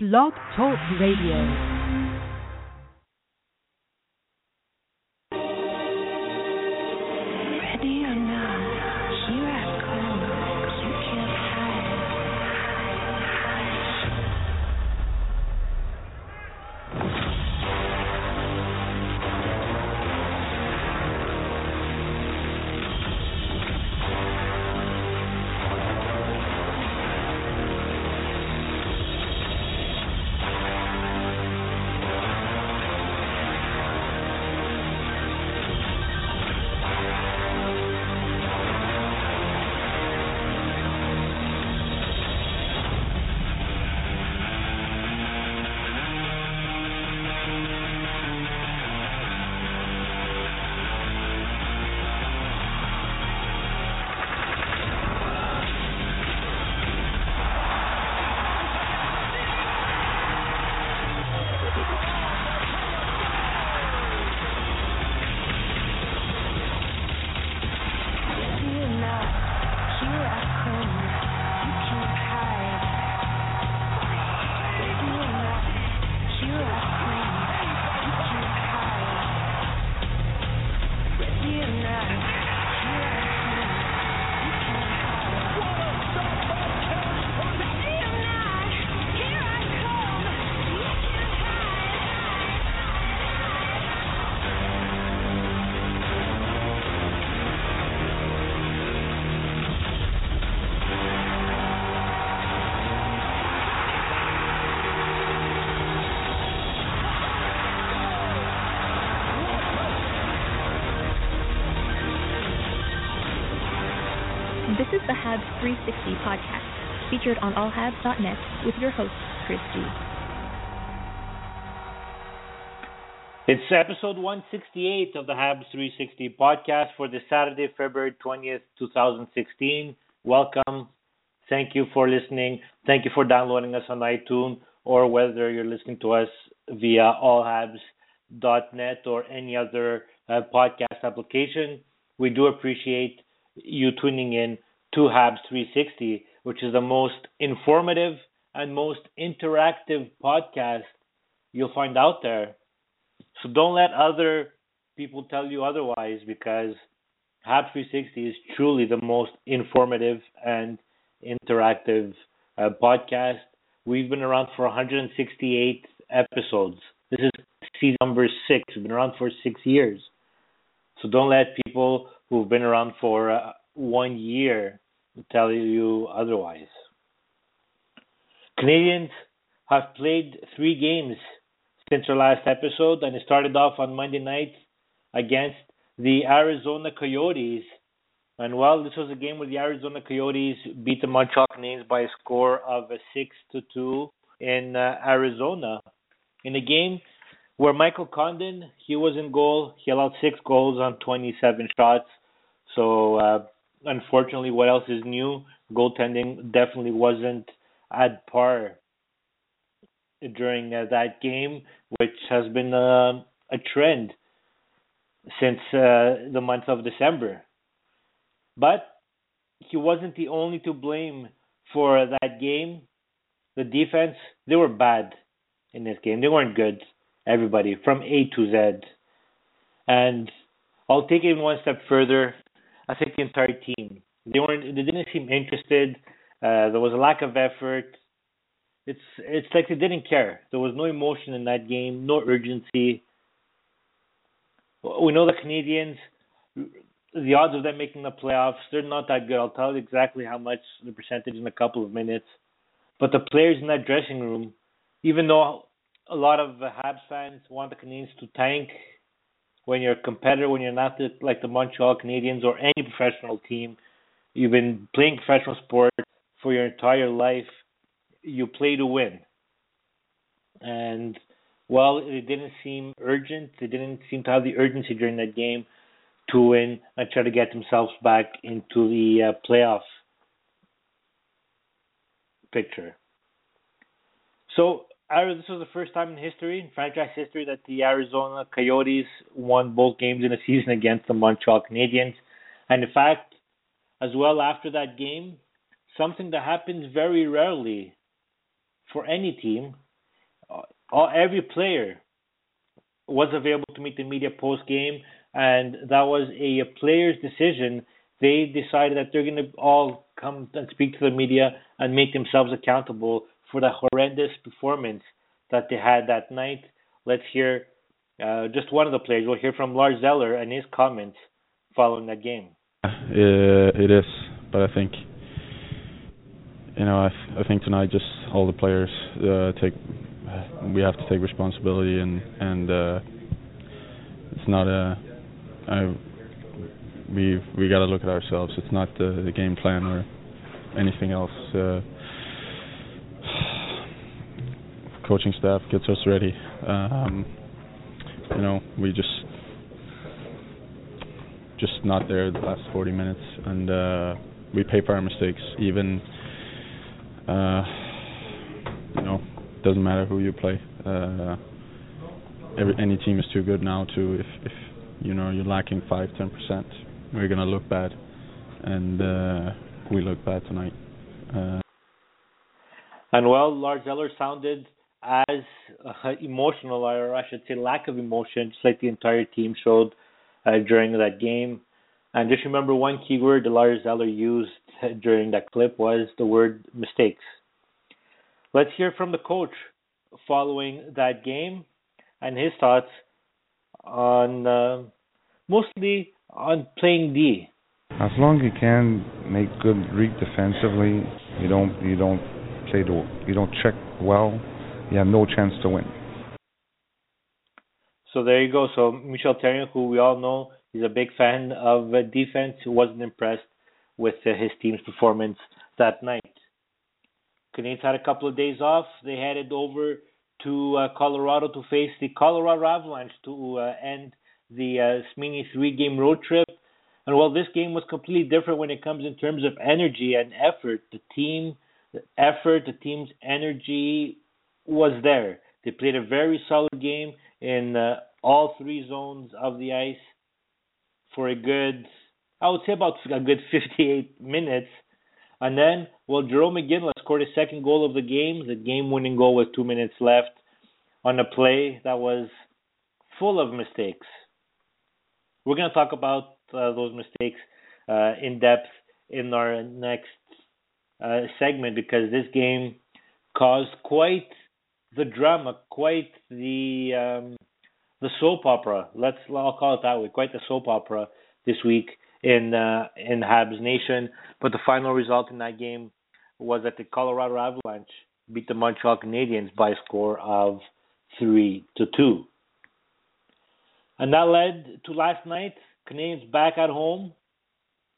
Blog Talk Radio. Featured on allhabs.net with your host, Chris G. It's episode 168 of the Habs 360 podcast for the Saturday, February 20th, 2016. Welcome. Thank you for listening. Thank you for downloading us on iTunes or whether you're listening to us via allhabs.net or any other uh, podcast application. We do appreciate you tuning in to Habs 360, which is the most informative and most interactive podcast you'll find out there. So don't let other people tell you otherwise because Hab 360 is truly the most informative and interactive uh, podcast. We've been around for 168 episodes. This is season number six. We've been around for six years. So don't let people who've been around for uh, one year tell you otherwise. Canadians have played three games since our last episode, and it started off on Monday night against the Arizona Coyotes. And well, this was a game where the Arizona Coyotes beat the Montreal Canadiens by a score of a six to two in uh, Arizona. In a game where Michael Condon he was in goal, he allowed six goals on 27 shots. So uh, unfortunately, what else is new? Goaltending definitely wasn't at par during uh, that game, which has been uh, a trend since uh, the month of December. But he wasn't the only to blame for that game. The defense, they were bad in this game. They weren't good, everybody, from A to Z. And I'll take it one step further. I think the entire team. They weren't they didn't seem interested. Uh, there was a lack of effort. It's it's like they didn't care. There was no emotion in that game, no urgency. We know the Canadians, the odds of them making the playoffs, they're not that good. I'll tell you exactly how much the percentage in a couple of minutes. But the players in that dressing room, even though a lot of Habs fans want the Canadians to tank when you're a competitor, when you're not the, like the Montreal Canadiens or any professional team, you've been playing professional sport for your entire life, you play to win. And while it didn't seem urgent. They didn't seem to have the urgency during that game to win and try to get themselves back into the uh, playoff picture. So this was the first time in history, in franchise history, that the Arizona Coyotes won both games in a season against the Montreal Canadiens. And in fact, as well after that game, something that happens very rarely for any team, all every player was available to meet the media post game, and that was a, player's decision. They decided that they're going to all come and speak to the media and make themselves accountable for the horrendous performance that they had that night. Let's hear uh, just one of the players. We'll hear from Lars Eller and his comments following that game. It is, but I think you know I, th- I think tonight just all the players uh, take we have to take responsibility and and uh, it's not a I, we we got to look at ourselves. It's not the, the game plan or anything else. Uh, coaching staff gets us ready. Um, you know, we just just not there the last 40 minutes, and uh, we pay for our mistakes. Even uh, you know, doesn't matter who you play. Uh, every any team is too good now to if if you know you're lacking five ten percent, we're gonna look bad, and uh, we look bad tonight. Uh, and well, Lars Eller sounded as uh, emotional, or I should say, lack of emotion, just like the entire team showed uh, during that game. And just remember one key word Lars Eller used during that clip was the word mistakes. Let's hear from the coach following that game and his thoughts on uh, mostly on playing D. As long as you can make good read defensively, you don't you don't play the you don't check well, you have no chance to win. So there you go. So Michel Therrien, who we all know, is a big fan of defense, wasn't impressed with his team's performance that night. Canadiens had a couple of days off. They headed over to uh, Colorado to face the Colorado Avalanche to uh, end the uh, Smini three-game road trip. And while this game was completely different when it comes in terms of energy and effort, the team the effort, the team's energy was there. They played a very solid game in uh, all three zones of the ice for a good, I would say about a good 58 minutes. And then, well, Jarome Iginla scored his second goal of the game, the game-winning goal with two minutes left on a play that was full of mistakes. We're going to talk about uh, those mistakes uh, in depth in our next uh, segment because this game caused quite the drama, quite the um, the soap opera. Let's I'll call it that way. Quite the soap opera this week in uh, in Habs Nation. But the final result in that game was that the Colorado Avalanche beat the Montreal Canadiens by a score of three to two. And that led to last night, Canadiens back at home.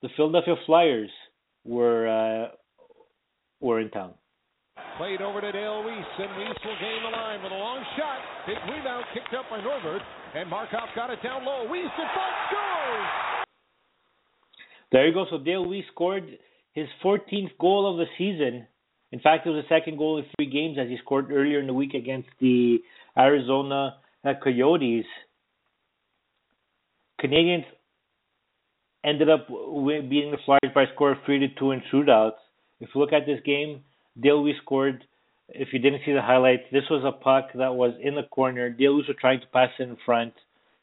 The Philadelphia Flyers were uh, were in town. Played over to Dale Weise, and Weise will gain the line with a long shot. Big rebound kicked up by Norbert, and Markov got it down low. Weise in front, scores! There you go. So Dale Weise scored his 14th goal of the season. In fact, it was the second goal in three games as he scored earlier in the week against the Arizona uh, Coyotes. Canadians ended up beating the Flyers by a score of three to two in shootouts. If you look at this game, Weise scored. If you didn't see the highlights, this was a puck that was in the corner. Weise was trying to pass it in front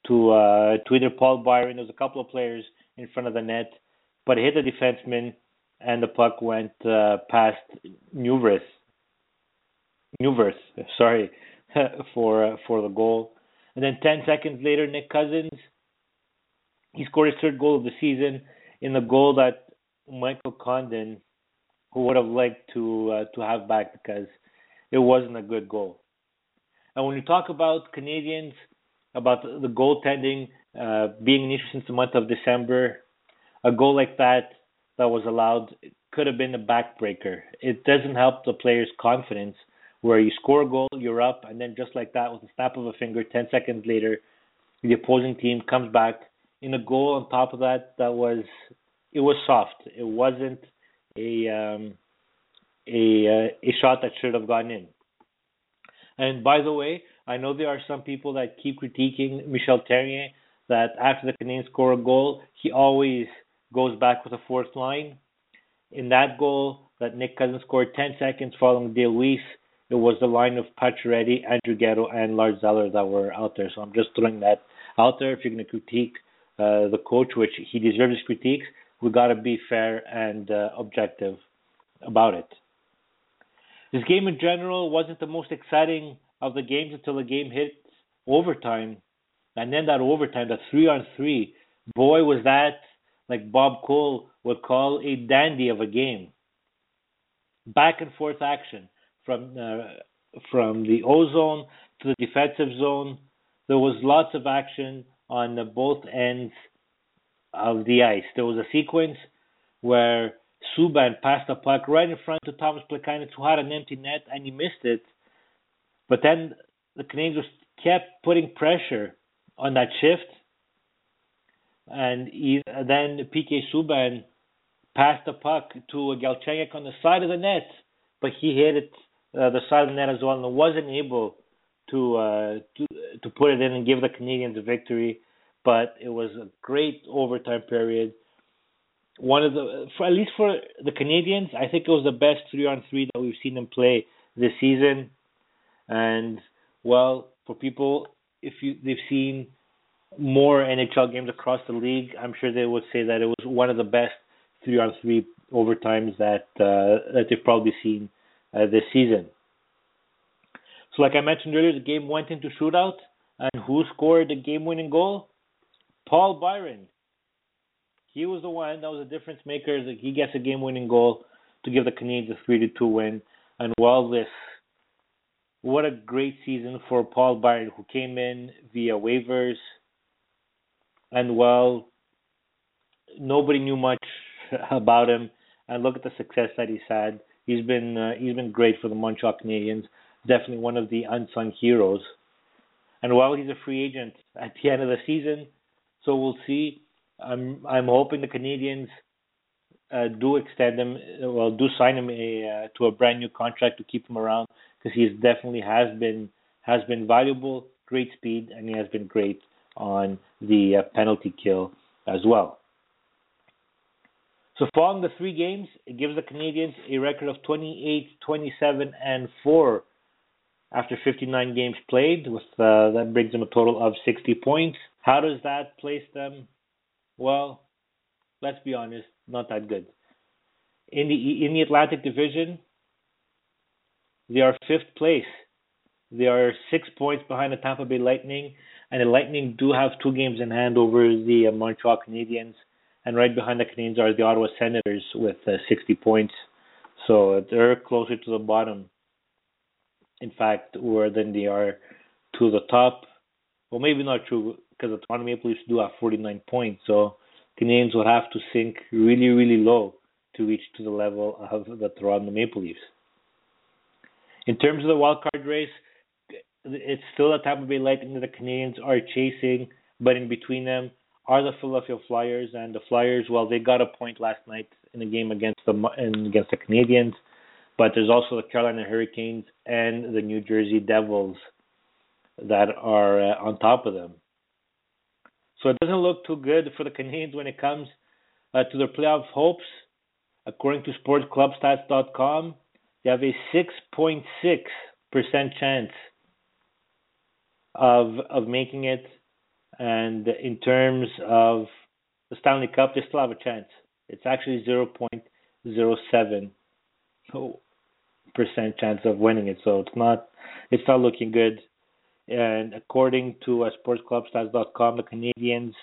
to uh, to either Paul Byron. There was a couple of players in front of the net but it hit the defenseman and the puck went uh, past Neuvirth. Neuvirth, sorry, for uh, for the goal. And then 10 seconds later, Nick Cousins, he scored his third goal of the season in the goal that Michael Condon, who would have liked to uh, to have back because it wasn't a good goal. And when you talk about Canadians, about the goaltending uh, being an issue since the month of December, a goal like that that was allowed could have been a backbreaker. It doesn't help the player's confidence where you score a goal, you're up, and then just like that, with a snap of a finger, 10 seconds later, the opposing team comes back in a goal on top of that that was it was soft. It wasn't a um, a uh, a shot that should have gone in. And by the way, I know there are some people that keep critiquing Michel Therrien that after the Canadiens score a goal, he always goes back with a fourth line. In that goal that Nick Cousins scored 10 seconds following Dale Weise, it was the line of Pacioretty, Andrew Ghetto, and Lars Eller that were out there. So I'm just throwing that out there. If you're going to critique uh, the coach, which he deserves his critiques, we got to be fair and uh, objective about it. This game in general wasn't the most exciting of the games until the game hit overtime, and then that overtime, that three on three, boy was that like Bob Cole would call a dandy of a game. Back and forth action from uh, from the O zone to the defensive zone. There was lots of action on both ends of the ice. There was a sequence where Subban passed the puck right in front of Thomas Plekanec, who had an empty net, and he missed it. But then the Canadiens kept putting pressure on that shift, and he, then PK Subban passed the puck to Galchenyuk on the side of the net, but he hit it uh, the side of the net as well, and wasn't able to uh, to to put it in and give the Canadiens a victory. But it was a great overtime period. One of the, for at least for the Canadians, I think it was the best three on three that we've seen them play this season. And well, for people, if you they've seen more NHL games across the league, I'm sure they would say that it was one of the best three on three overtimes that uh, that they've probably seen uh, this season. So, like I mentioned earlier, the game went into shootout, and who scored the game-winning goal? Paul Byron. He was the one that was a difference maker. He gets a game-winning goal to give the Canadiens a three to two win. And while this, what a great season for Paul Byron, who came in via waivers, and well, nobody knew much about him. And look at the success that he's had. He's been uh, he's been great for the Montreal Canadiens. Definitely one of the unsung heroes. And while he's a free agent at the end of the season, so we'll see. I'm I'm hoping the Canadians uh, do extend him, well, do sign him a, uh, to a brand new contract to keep him around because he definitely has been has been valuable, great speed, and he has been great on the uh, penalty kill as well. So following the three games, it gives the Canadians a record of 28, 27, and 4 after 59 games played. With uh, that brings them a total of 60 points. How does that place them? Well, let's be honest, not that good. In the in the Atlantic Division, they are fifth place. They are six points behind the Tampa Bay Lightning, and the Lightning do have two games in hand over the uh, Montreal Canadiens and right behind the Canadiens are the Ottawa Senators with uh, 60 points. So they're closer to the bottom. In fact, where than they are to the top. Well, maybe not true because the Toronto Maple Leafs do have 49 points. So Canadians would have to sink really, really low to reach to the level of the Toronto Maple Leafs. In terms of the wild card race, it's still a Tampa Bay Lightning that the Canadians are chasing, but in between them, are the Philadelphia Flyers, and the Flyers, well, they got a point last night in the game against the against the Canadiens, but there's also the Carolina Hurricanes and the New Jersey Devils that are uh, on top of them. So it doesn't look too good for the Canadiens when it comes uh, to their playoff hopes. According to SportsClubStats.com, they have a 6.6% chance of of making it and in terms of the Stanley Cup, they still have a chance. It's actually 0.07 percent chance of winning it. So it's not it's not looking good. And according to uh, SportsClubStats.com, the Canadians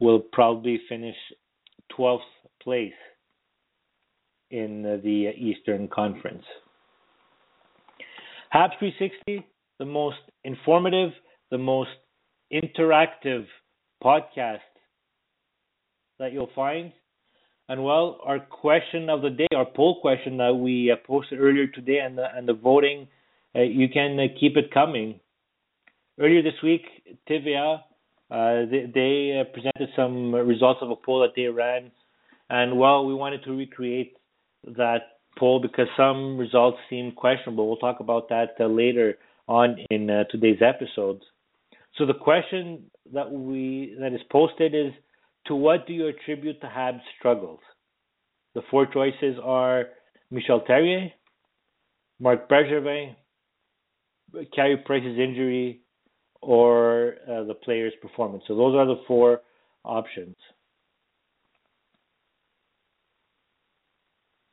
will probably finish 12th place in the Eastern Conference. Habs 360, the most informative, the most interactive podcast that you'll find. And well, our question of the day, our poll question that we uh, posted earlier today, and the, and the voting, uh, you can uh, keep it coming. Earlier this week, TVA uh, they, they uh, presented some results of a poll that they ran, and well, we wanted to recreate that poll because some results seem questionable. We'll talk about that uh, later on in today's episode. So the question that we that is posted is to what do you attribute the Habs struggles? The four choices are Michel Therrien, Marc Bergevin, Carey Price's injury, or uh, the player's performance. So those are the four options.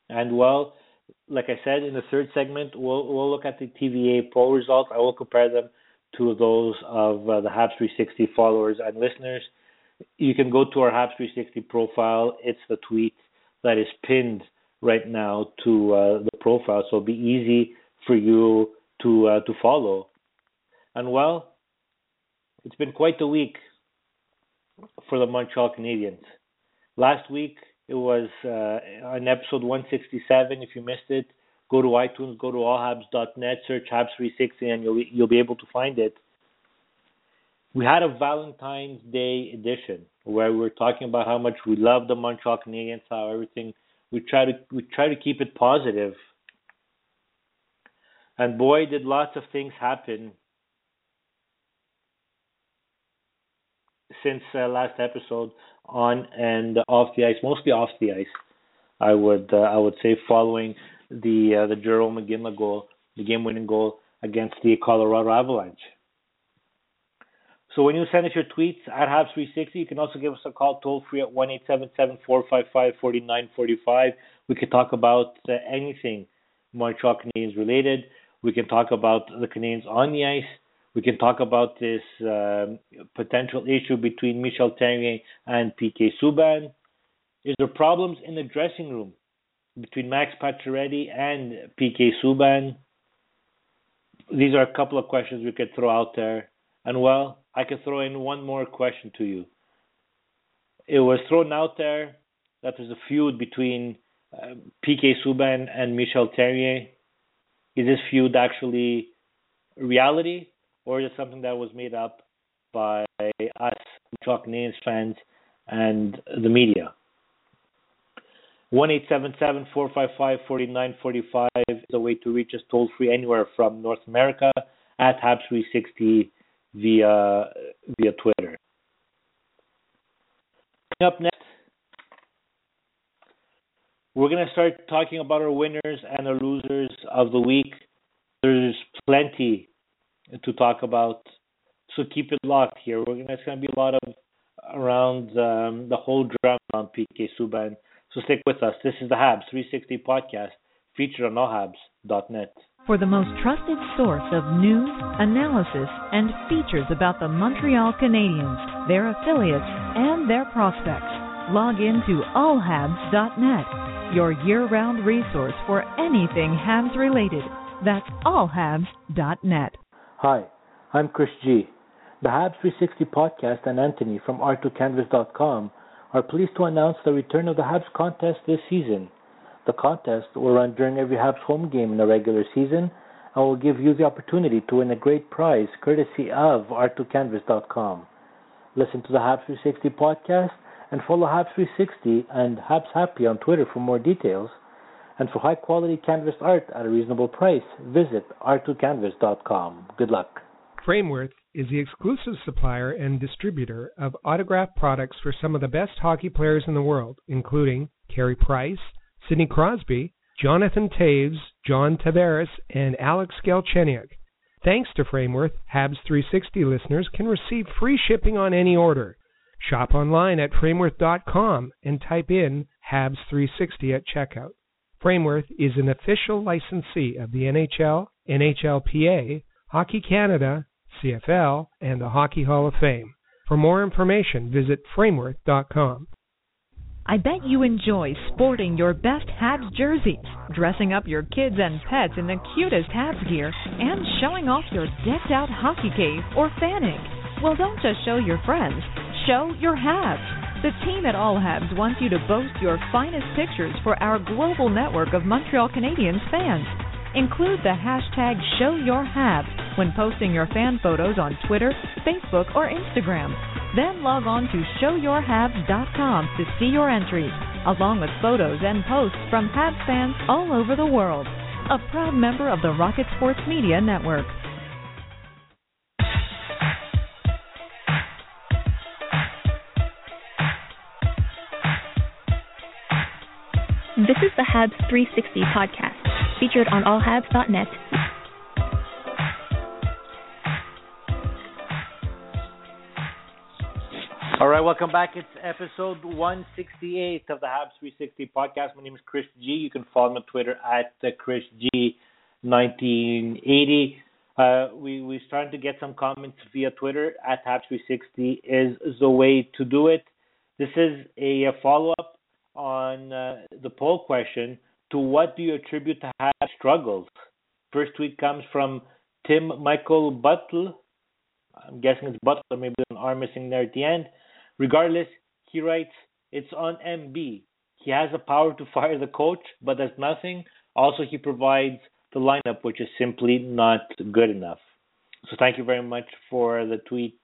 And well, like I said in the third segment, we'll we'll look at the TVA poll results. I will compare them to those of uh, the Habs 360 followers and listeners. You can go to our Habs 360 profile. It's the tweet that is pinned right now to uh, the profile, so it'll be easy for you to uh, to follow. And well, it's been quite the week for the Montreal Canadiens. Last week it was uh, on episode 167. If you missed it, go to iTunes, go to allhabs.net, search Habs360, and you'll you'll be able to find it. We had a Valentine's Day edition where we were talking about how much we love the Montreal Canadiens, how everything we try to we try to keep it positive. And boy, did lots of things happen since uh, last episode on and off the ice, mostly off the ice. I would uh, I would say following the uh, the Jarome Iginla goal, the game-winning goal against the Colorado Avalanche. So when you send us your tweets at Habs360, you can also give us a call toll free at one eight seven seven four five five forty nine forty five. We could talk about uh, anything Montreal Canadiens related. We can talk about the Canadiens on the ice. We can talk about this um, potential issue between Michel Therrien and PK Subban. Is there problems in the dressing room between Max Pacioretty and PK Subban? These are a couple of questions we could throw out there. And well, I could throw in one more question to you. It was thrown out there that there's a feud between uh, PK Subban and Michel Therrien. Is this feud actually reality, or is it something that was made up by us Chalk Canadiens fans and the media? One eight seven seven four five five forty nine forty five is a way to reach us toll free anywhere from North America at Habs three sixty via via Twitter. Up next, we're going to start talking about our winners and our losers of the week. There's plenty to talk about, so keep it locked here. We're gonna, it's going to be a lot of around um, the whole drama on PK Subban. So stick with us. This is the Habs 360 podcast featured on allhabs.net. For the most trusted source of news, analysis, and features about the Montreal Canadiens, their affiliates, and their prospects, log in to allhabs.net, your year-round resource for anything Habs related. That's allhabs.net. Hi, I'm Chris G. The Habs 360 podcast and Anthony from r2canvas.com are pleased to announce the return of the Habs contest this season. The contest will run during every Habs home game in the regular season and will give you the opportunity to win a great prize courtesy of r2canvas.com. Listen to the Habs 360 podcast and follow Habs 360 and Habs Happy on Twitter for more details. And for high quality canvas art at a reasonable price, visit art2canvas.com. Good luck. Frameworth is the exclusive supplier and distributor of autograph products for some of the best hockey players in the world, including Carey Price, Sidney Crosby, Jonathan Toews, John Tavares, and Alex Galchenyuk. Thanks to Frameworth, Habs 360 listeners can receive free shipping on any order. Shop online at frameworth.com and type in Habs 360 at checkout. Frameworth is an official licensee of the NHL, NHLPA, Hockey Canada, CFL, and the Hockey Hall of Fame. For more information, visit frameworth.com. I bet you enjoy sporting your best Habs jerseys, dressing up your kids and pets in the cutest Habs gear, and showing off your decked out hockey cave or fanning. Well, don't just show your friends, show your Habs. The team at All Habs wants you to boast your finest pictures for our global network of Montreal Canadiens fans. Include the hashtag ShowYourHabs when posting your fan photos on Twitter, Facebook, or Instagram. Then log on to ShowYourHabs.com to see your entries, along with photos and posts from Habs fans all over the world. A proud member of the Rocket Sports Media Network. is the Habs 360 podcast, featured on allhabs.net. All right, welcome back. It's episode 168 of the Habs 360 podcast. My name is Chris G. You can follow me on Twitter at Chris G. 1980. Uh, we we starting to get some comments via Twitter at Habs 360 is the way to do it. This is a, a follow up on uh, the poll question. To what do you attribute the Habs struggles? First tweet comes from Tim Michael Butler. I'm guessing it's Butler, maybe an R missing there at the end. Regardless, he writes, it's on MB. He has the power to fire the coach, but does nothing. Also, he provides the lineup, which is simply not good enough. So thank you very much for the tweet,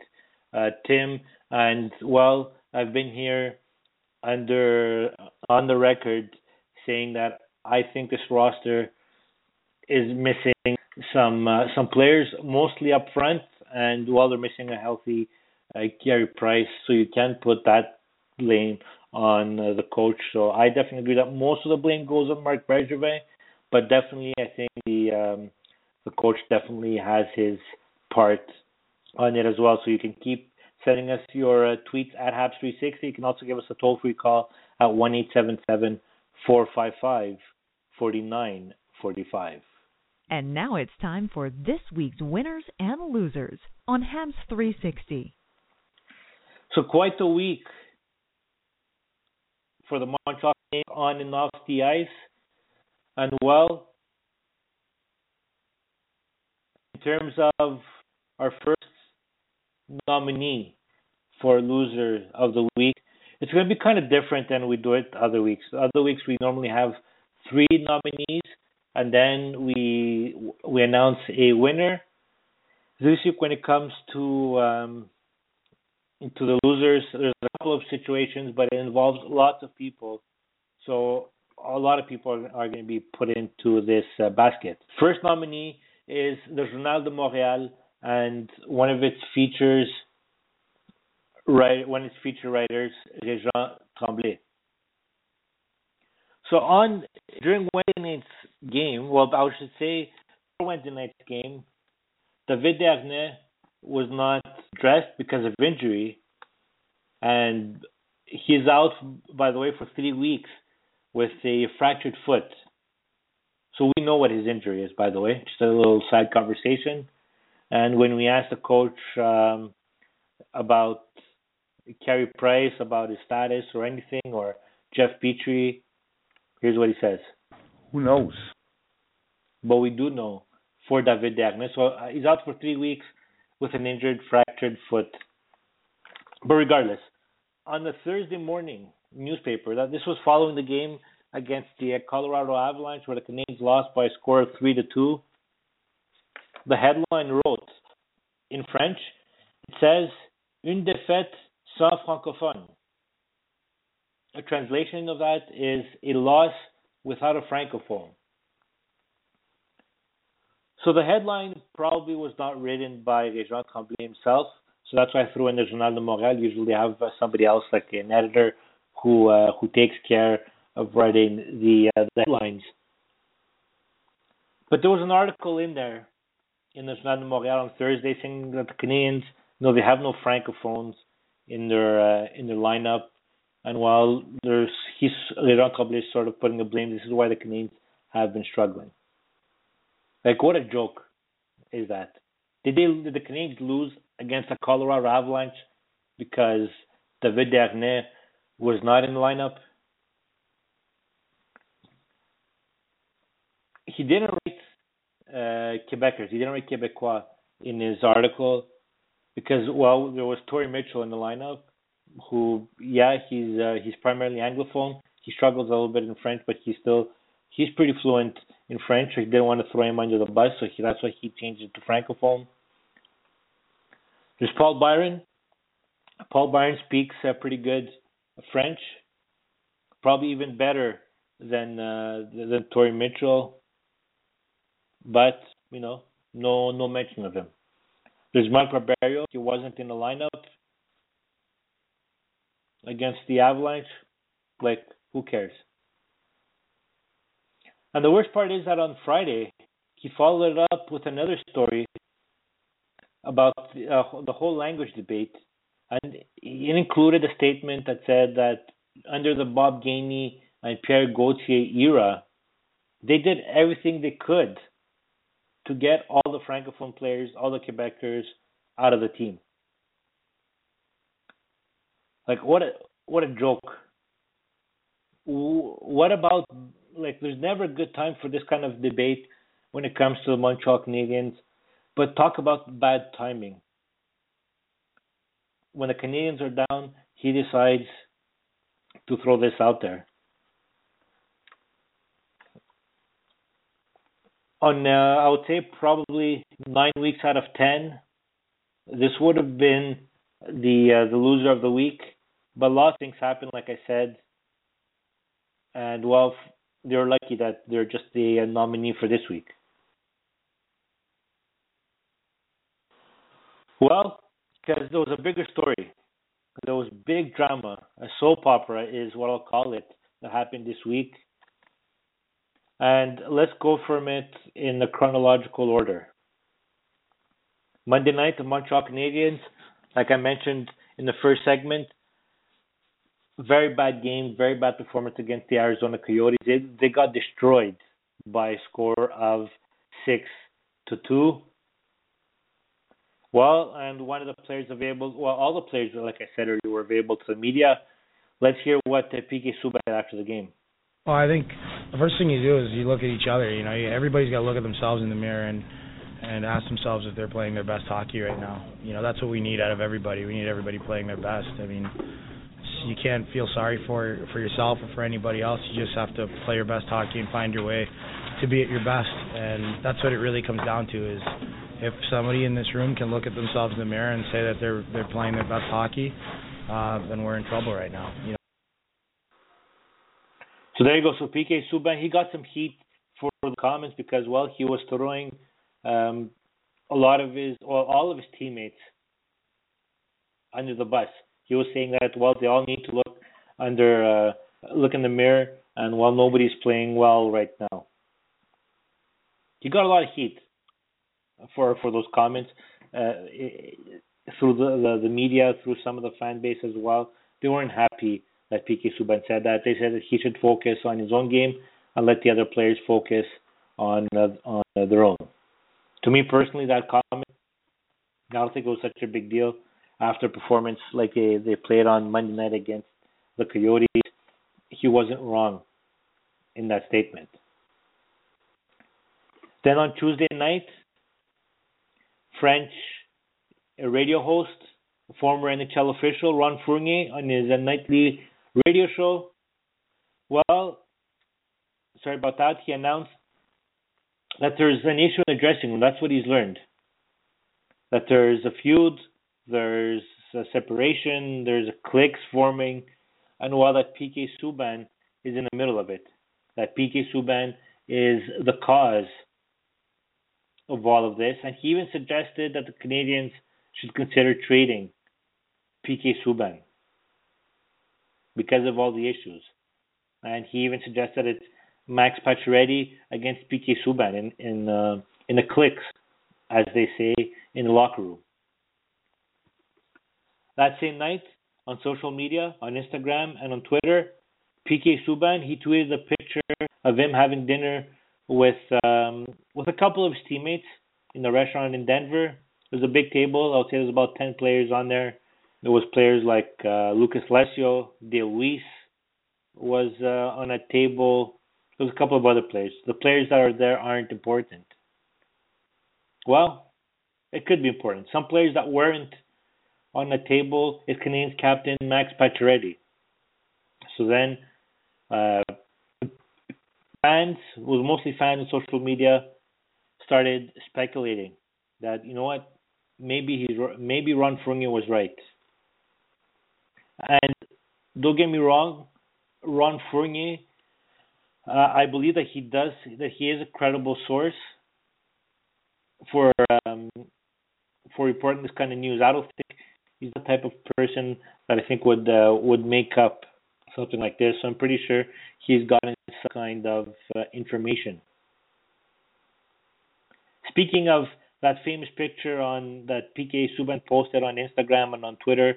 uh, Tim. And well, I've been here under on the record saying that I think this roster is missing some uh, some players, mostly up front, and while they're missing a healthy uh, Carey Price, so you can put that blame on uh, the coach. So I definitely agree that most of the blame goes on Marc Bergevin, but definitely I think the um, the coach definitely has his part on it as well. So you can keep sending us your uh, tweets at Habs360. You can also give us a toll free call at one eight seven seven four five five forty nine forty five. And now it's time for this week's winners and losers on Habs 360. So quite a week for the Montreal game on and off the ice. And well, in terms of our first nominee for loser of the week, it's going to be kind of different than we do it other weeks. Other weeks we normally have three nominees, and then we we announce a winner. This week, when it comes to um, to the losers, there's a couple of situations, but it involves lots of people. So a lot of people are, are going to be put into this uh, basket. First nominee is the Journal de Montréal, and one of its features, right, one of its feature writers, Réjean Tremblay. So on during Wednesday night's game, well, I should say Wednesday night's game, David Desharnais was not dressed because of injury, and he's out, by the way, for three weeks with a fractured foot. So we know what his injury is, by the way. Just a little side conversation. And when we asked the coach um, about Carey Price, about his status or anything, or Jeff Petry. here's what he says. Who knows? But we do know for David Desharnais. So uh, he's out for three weeks with an injured, fractured foot. But regardless, on the Thursday morning newspaper, that this was following the game against the Colorado Avalanche, where the Canadiens lost by a score of three to two. The headline wrote in French, it says "Une défaite sans francophone." A translation of that is a loss without a francophone. So the headline probably was not written by Réjean Tremblay himself. So that's why I threw in the Journal de Montréal. Usually have uh, somebody else, like an editor, who uh, who takes care of writing the, uh, the headlines. But there was an article in there in the Journal de Montréal on Thursday saying that the Canadians, know, they have no francophones in their uh, in their lineup, and while there's he's Tremblay is sort of putting the blame, this is why the Canadiens have been struggling. Like what a joke is that? Did they did the Canadiens lose against the Colorado Avalanche because David Desharnais was not in the lineup? He didn't write uh, Quebecers. He didn't write Quebecois in his article because well, there was Torrey Mitchell in the lineup, who yeah he's uh, he's primarily anglophone. He struggles a little bit in French, but he's still he's pretty fluent in French, so he didn't want to throw him under the bus, so he, that's why he changed it to francophone. There's Paul Byron. Paul Byron speaks uh, pretty good French, probably even better than uh, than Torrey Mitchell, but you know, no no mention of him. There's Mike Barberio. He wasn't in the lineup against the Avalanche. Like, who cares? And the worst part is that on Friday, he followed it up with another story about the, uh, the whole language debate and it included a statement that said that under the Bob Gainey and Pierre Gauthier era, they did everything they could to get all the francophone players, all the Quebecers out of the team. Like what a what a joke. What about like there's never a good time for this kind of debate when it comes to the Montreal Canadiens, but talk about bad timing. When the Canadiens are down, he decides to throw this out there. On uh, I would say probably nine weeks out of ten, this would have been the uh, the loser of the week. But a lot of things happen, like I said, and well, they're lucky that they're just the uh, nominee for this week. Well, because there was a bigger story, there was big drama, a soap opera is what I'll call it, that happened this week. And let's go from it in the chronological order. Monday night, the Montreal Canadiens, like I mentioned in the first segment, very bad game, very bad performance against the Arizona Coyotes. They they got destroyed by a score of six to two. Well, and one of the players available, well, all the players, like I said earlier, were available to the media. Let's hear what PK Subban after the game. Well, I think the first thing you do is you look at each other. You know, everybody's got to look at themselves in the mirror and and ask themselves if they're playing their best hockey right now. You know, that's what we need out of everybody. We need everybody playing their best. I mean, you can't feel sorry for for yourself or for anybody else. You just have to play your best hockey and find your way to be at your best. And that's what it really comes down to is if somebody in this room can look at themselves in the mirror and say that they're they're playing their best hockey, uh, then we're in trouble right now. You know. So there you go. So PK Subban, he got some heat for the comments because well, he was throwing um, a lot of his, all of his teammates under the bus he was saying that well they all need to look under uh, look in the mirror and well nobody's playing well right now. He got a lot of heat for for those comments uh, through the, the, the media, through some of the fan base as well. They weren't happy that PK Subban said that. They said that he should focus on his own game and let the other players focus on uh, on uh, their own. To me personally, that comment, I don't think it was such a big deal after performance like they, they played on Monday night against the Coyotes, he wasn't wrong in that statement. Then on Tuesday night, French radio host, former NHL official Ron Fournier on his nightly radio show. Well, sorry about that. He announced that there's an issue in the dressing room. That's what he's learned. That there's a feud there's a separation, there's a cliques forming, and while that PK Subban is in the middle of it, that PK Subban is the cause of all of this, and he even suggested that the Canadians should consider trading PK Subban because of all the issues. And he even suggested it's Max Pacioretty against PK Subban in in uh, in the cliques, as they say in the locker room. That same night, on social media, on Instagram and on Twitter, PK Subban he tweeted a picture of him having dinner with um, with a couple of his teammates in a restaurant in Denver. There's a big table. I would say there's about ten players on there. There was players like uh, Lucas Lessio, De Luis was uh, on a table. There was a couple of other players. The players that are there aren't important. Well, it could be important. Some players that weren't on the table is Canadiens captain Max Pacioretty. So then, uh, fans, was mostly fans on social media, started speculating that you know what, maybe he's maybe Ron Fournier was right. And don't get me wrong, Ron Fournier, uh, I believe that he does that he is a credible source for um, for reporting this kind of news. I don't think he's the type of person that I think would uh, would make up something like this. So I'm pretty sure he's gotten some kind of uh, information. Speaking of that famous picture on that PK Subban posted on Instagram and on Twitter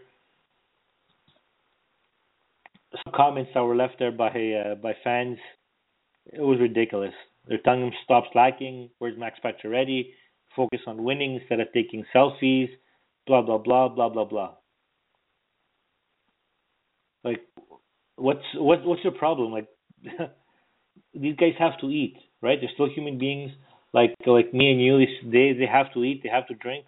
comments that were left there by uh, by fans. It was ridiculous. They're telling him stop slacking. Where's Max Pacioretty? Focus on winning instead of taking selfies. Blah blah blah blah blah blah. Like, what's what what's your problem? Like, these guys have to eat, right? They're still human beings, like like me and you. They they have to eat. They have to drink.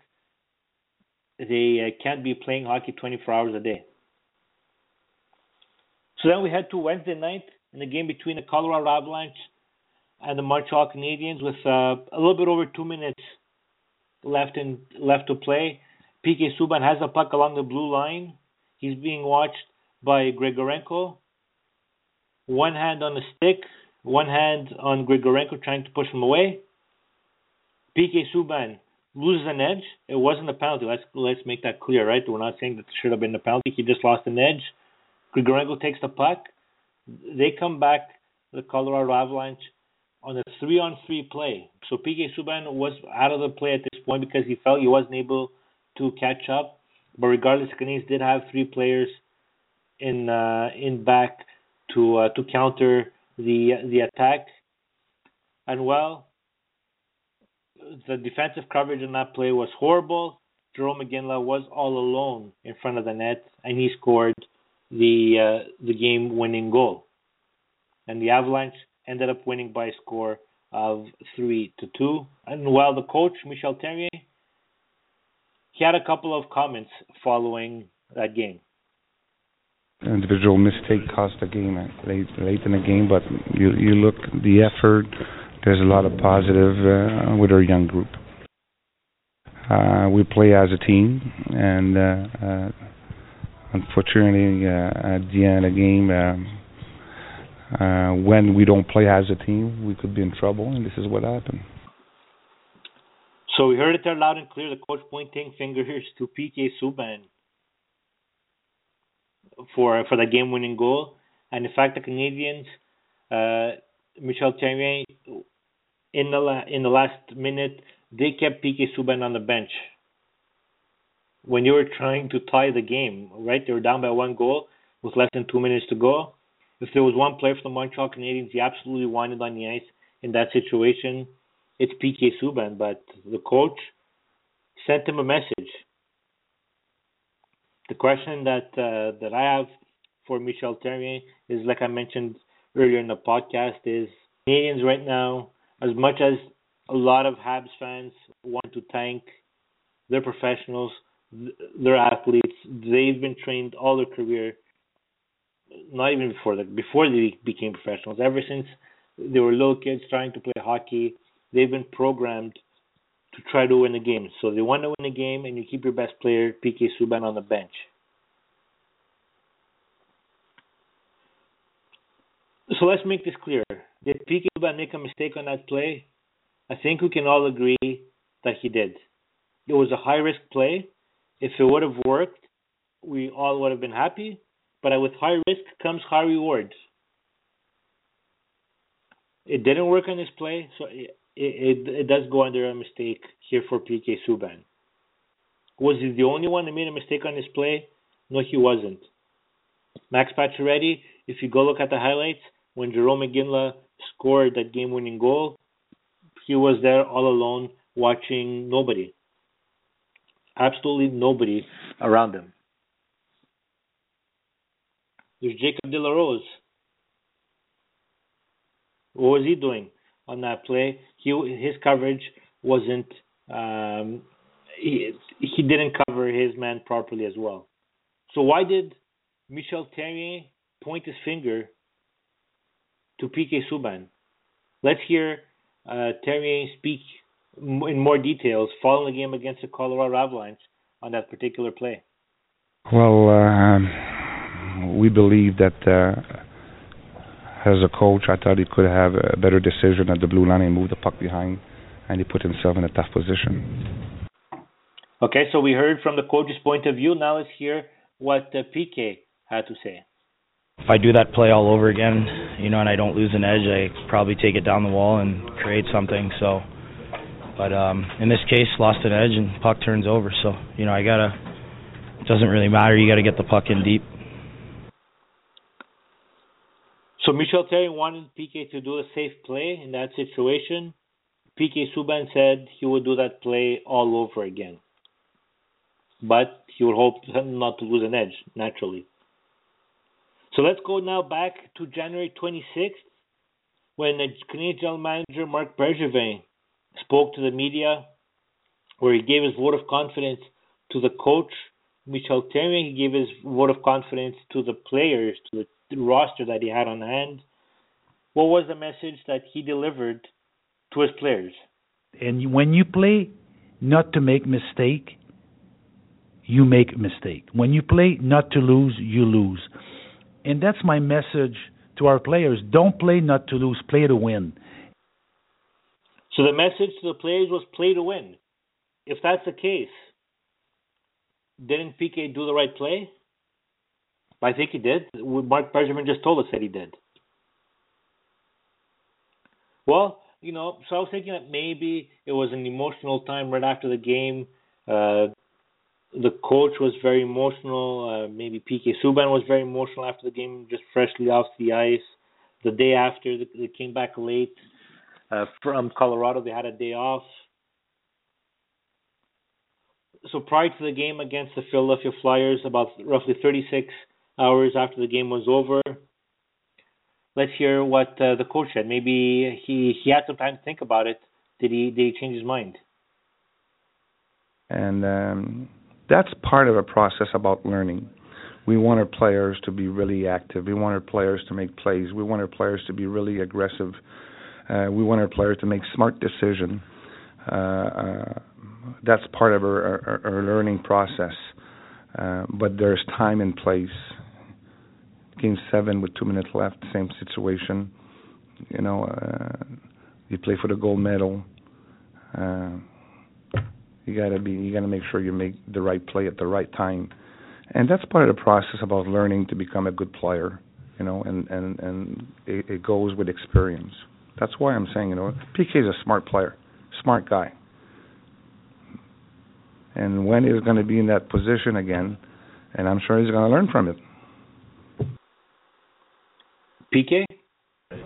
They uh, can't be playing hockey 24 hours a day. So then we head to Wednesday night in the game between the Colorado Avalanche and the Montreal Canadiens with uh, a little bit over two minutes left in left to play. PK Subban has a puck along the blue line. He's being watched by Grigorenko. One hand on the stick, one hand on Grigorenko trying to push him away. PK Subban loses an edge. It wasn't a penalty. Let's let's make that clear, right? We're not saying that it should have been a penalty. He just lost an edge. Grigorenko takes the puck. They come back, the Colorado Avalanche, on a three on three play. So PK Subban was out of the play at this point because he felt he wasn't able to catch up. But regardless, the Canadiens did have three players in uh, in back to uh, to counter the the attack. And well, the defensive coverage in that play was horrible. Jarome Iginla was all alone in front of the net, and he scored the uh, the game winning goal. And the Avalanche ended up winning by a score of three to two. And while the coach Michel Therrien, he had a couple of comments following that game. Individual mistake cost the game late late in the game, but you you look the effort. There's a lot of positive uh, with our young group. Uh, we play as a team, and uh, uh, unfortunately, uh, at the end of the game, um, uh, when we don't play as a team, we could be in trouble, and this is what happened. So we heard it there loud and clear. The coach pointing fingers to PK Subban for for the game-winning goal, and in fact, the Canadiens, uh, Michel Therrien, in the la- in the last minute, they kept PK Subban on the bench when you were trying to tie the game, right? They were down by one goal with less than two minutes to go. If there was one player for the Montreal Canadiens he absolutely wanted on the ice in that situation, it's PK Subban. But the coach sent him a message. The question that uh, that I have for Michel Therrien is, like I mentioned earlier in the podcast, is Canadiens right now, as much as a lot of Habs fans want to thank their professionals they're athletes. They've been trained all their career, not even before that, before they became professionals. Ever since they were little kids trying to play hockey, they've been programmed to try to win a game. So they want to win a game, and you keep your best player, PK Subban, on the bench. So let's make this clear. Did PK Subban make a mistake on that play? I think we can all agree that he did. It was a high risk play if it would have worked, we all would have been happy. But with high risk comes high rewards. It didn't work on this play, so it, it, it does go under a mistake here for PK Subban. Was he the only one that made a mistake on this play? No, he wasn't. Max Pacioretty, if you go look at the highlights, when Jarome Iginla scored that game-winning goal, he was there all alone watching nobody absolutely nobody around him. There's Jacob De La Rose. What was he doing on that play? He his coverage wasn't. Um, he he didn't cover his man properly as well. So why did Michel Therrien point his finger to PK Subban? Let's hear uh, Therrien speak in more details following the game against the Colorado Avalanche on that particular play? Well, uh, we believe that uh, as a coach, I thought he could have a better decision at the blue line and move the puck behind, and he put himself in a tough position. Okay, so we heard from the coach's point of view. Now let's hear what uh, PK had to say. If I do that play all over again, you know, and I don't lose an edge, I probably take it down the wall and create something. So but um, in this case, lost an edge and puck turns over. So you know, I gotta. It doesn't really matter. You got to get the puck in deep. So Michel Therrien wanted PK to do a safe play in that situation. PK Subban said he would do that play all over again. But he would hope not to lose an edge, naturally. So let's go now back to January 26th when the Canadian general manager Marc Bergevin spoke to the media where he gave his vote of confidence to the coach Michel Therrien. He gave his vote of confidence to the players, to the roster that he had on hand. What was the message that he delivered to his players? And when you play not to make mistake, you make mistake. When you play not to lose, you lose. And that's my message to our players. Don't play not to lose, play to win. So the message to the players was play to win. If that's the case, didn't PK do the right play? I think he did. Marc Bergevin just told us that he did. Well, you know, so I was thinking that maybe it was an emotional time right after the game. Uh, the coach was very emotional. Uh, maybe PK Subban was very emotional after the game, just freshly off the ice. The day after, they came back late uh, from Colorado. They had a day off. So prior to the game against the Philadelphia Flyers, about roughly 36 hours after the game was over, let's hear what uh, the coach said. Maybe he he had some time to think about it. Did he did he change his mind? And um, that's part of a process about learning. We want our players to be really active. We want our players to make plays. We want our players to be really aggressive. Uh, we want our players to make smart decisions. Uh, uh, that's part of our, learning process. Uh, but there's time and place. Game seven with two minutes left, same situation. You know, uh, you play for the gold medal. You gotta be, you gotta make sure you make the right play at the right time, and that's part of the process about learning to become a good player. You know, and and and it, it goes with experience. That's why I'm saying, you know, PK is a smart player, smart guy. And when he's going to be in that position again, and I'm sure he's going to learn from it. PK?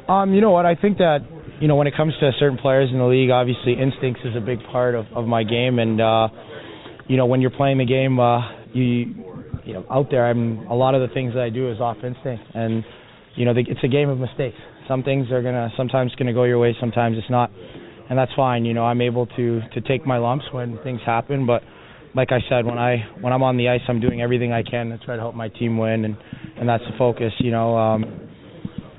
Um, you know what? I think that you know when it comes to certain players in the league, obviously instincts is a big part of of my game, and uh, you know when you're playing the game, uh, you you know out there, I'm a lot of the things that I do is off instinct, and you know the, it's a game of mistakes. Some things are gonna sometimes gonna go your way, sometimes it's not, and that's fine. You know I'm able to to take my lumps when things happen, but like I said, when I when I'm on the ice, I'm doing everything I can to try to help my team win, and and that's the focus. You know. Um,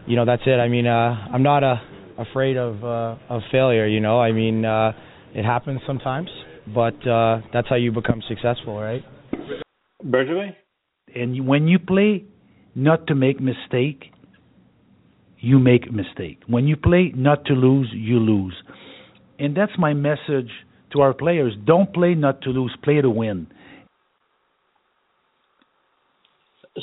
you know that's it. I mean, uh, I'm not uh, afraid of uh, of failure. You know, I mean, uh, it happens sometimes, but uh, that's how you become successful, right? Bergevin? And when you play not to make mistake, you make mistake. When you play not to lose, you lose. And that's my message to our players. Don't play not to lose, play to win.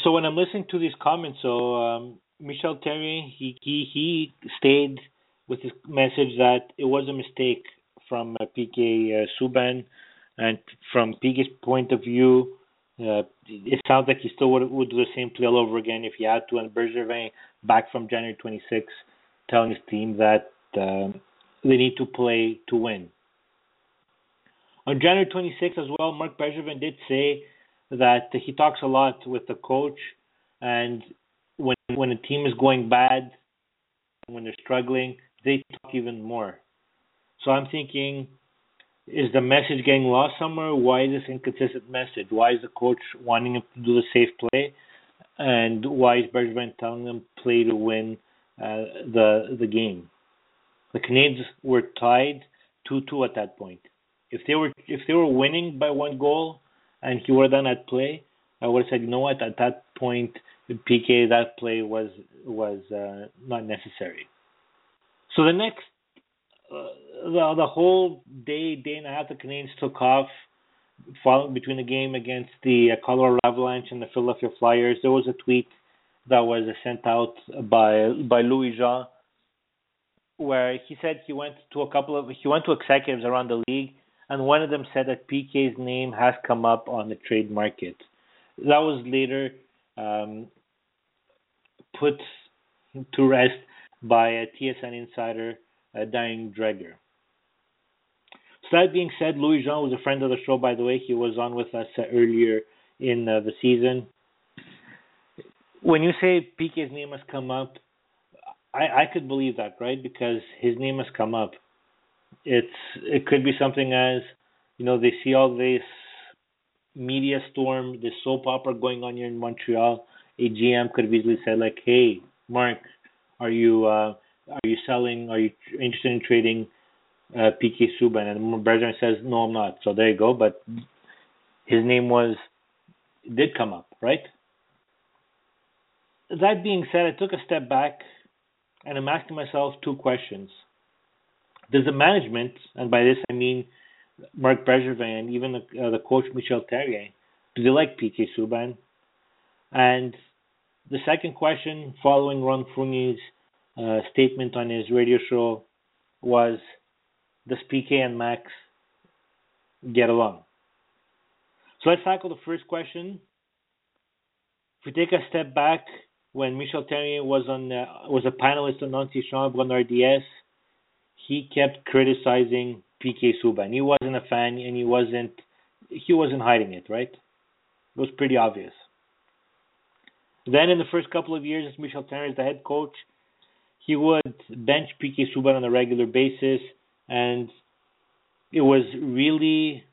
So when I'm listening to these comments, so um, Michel Therrien, he, he he stayed with his message that it was a mistake from uh, PK uh, Subban, and from PK's point of view, uh, it sounds like he still would, would do the same play all over again if he had to. And Bergevin, back from January 26, telling his team that uh, they need to play to win. On January 26 as well, Marc Bergevin did say that he talks a lot with the coach, and when when a team is going bad, when they're struggling, they talk even more. So I'm thinking, is the message getting lost somewhere? Why is this inconsistent message? Why is the coach wanting him to do the safe play, and why is Bergevin telling them play to win uh, the the game? The Canadians were tied two two at that point. If they were if they were winning by one goal and he were done at play, I would have said, you know what, at that point PK that play was was uh, not necessary. So the next uh, the the whole day day and a half the Canadians took off following between the game against the uh, Colorado Avalanche and the Philadelphia Flyers. There was a tweet that was sent out by by Louis Jean where he said he went to a couple of he went to executives around the league and one of them said that PK's name has come up on the trade market. That was later um, put to rest by a TSN insider, uh, Darren Dreger. So that being said, Louis Jean was a friend of the show, by the way. He was on with us uh, earlier in uh, the season. When you say PK's name has come up, I, I could believe that, right? Because his name has come up. It's it could be something as you know they see all this media storm, this soap opera going on here in Montreal. A GM could have easily said like, "Hey, Marc, are you uh, are you selling? Are you interested in trading uh, PK Subban?" And Bergeron says, "No, I'm not." So there you go. But his name was did come up, right? That being said, I took a step back and I'm asking myself two questions. Does the management, and by this I mean Marc Bergevin and even the, uh, the coach Michel Therrien, do they like PK Subban? And the second question, following Ron Fournier's uh, statement on his radio show, was Does PK and Max get along? So let's tackle the first question. If we take a step back, when Michel Therrien was on uh, was a panelist on Antichambre on RDS, he kept criticizing PK Subban. He wasn't a fan, and he wasn't he wasn't hiding it. Right? It was pretty obvious. Then in the first couple of years as Michel Therrien is the head coach, he would bench PK Subban on a regular basis, and it was really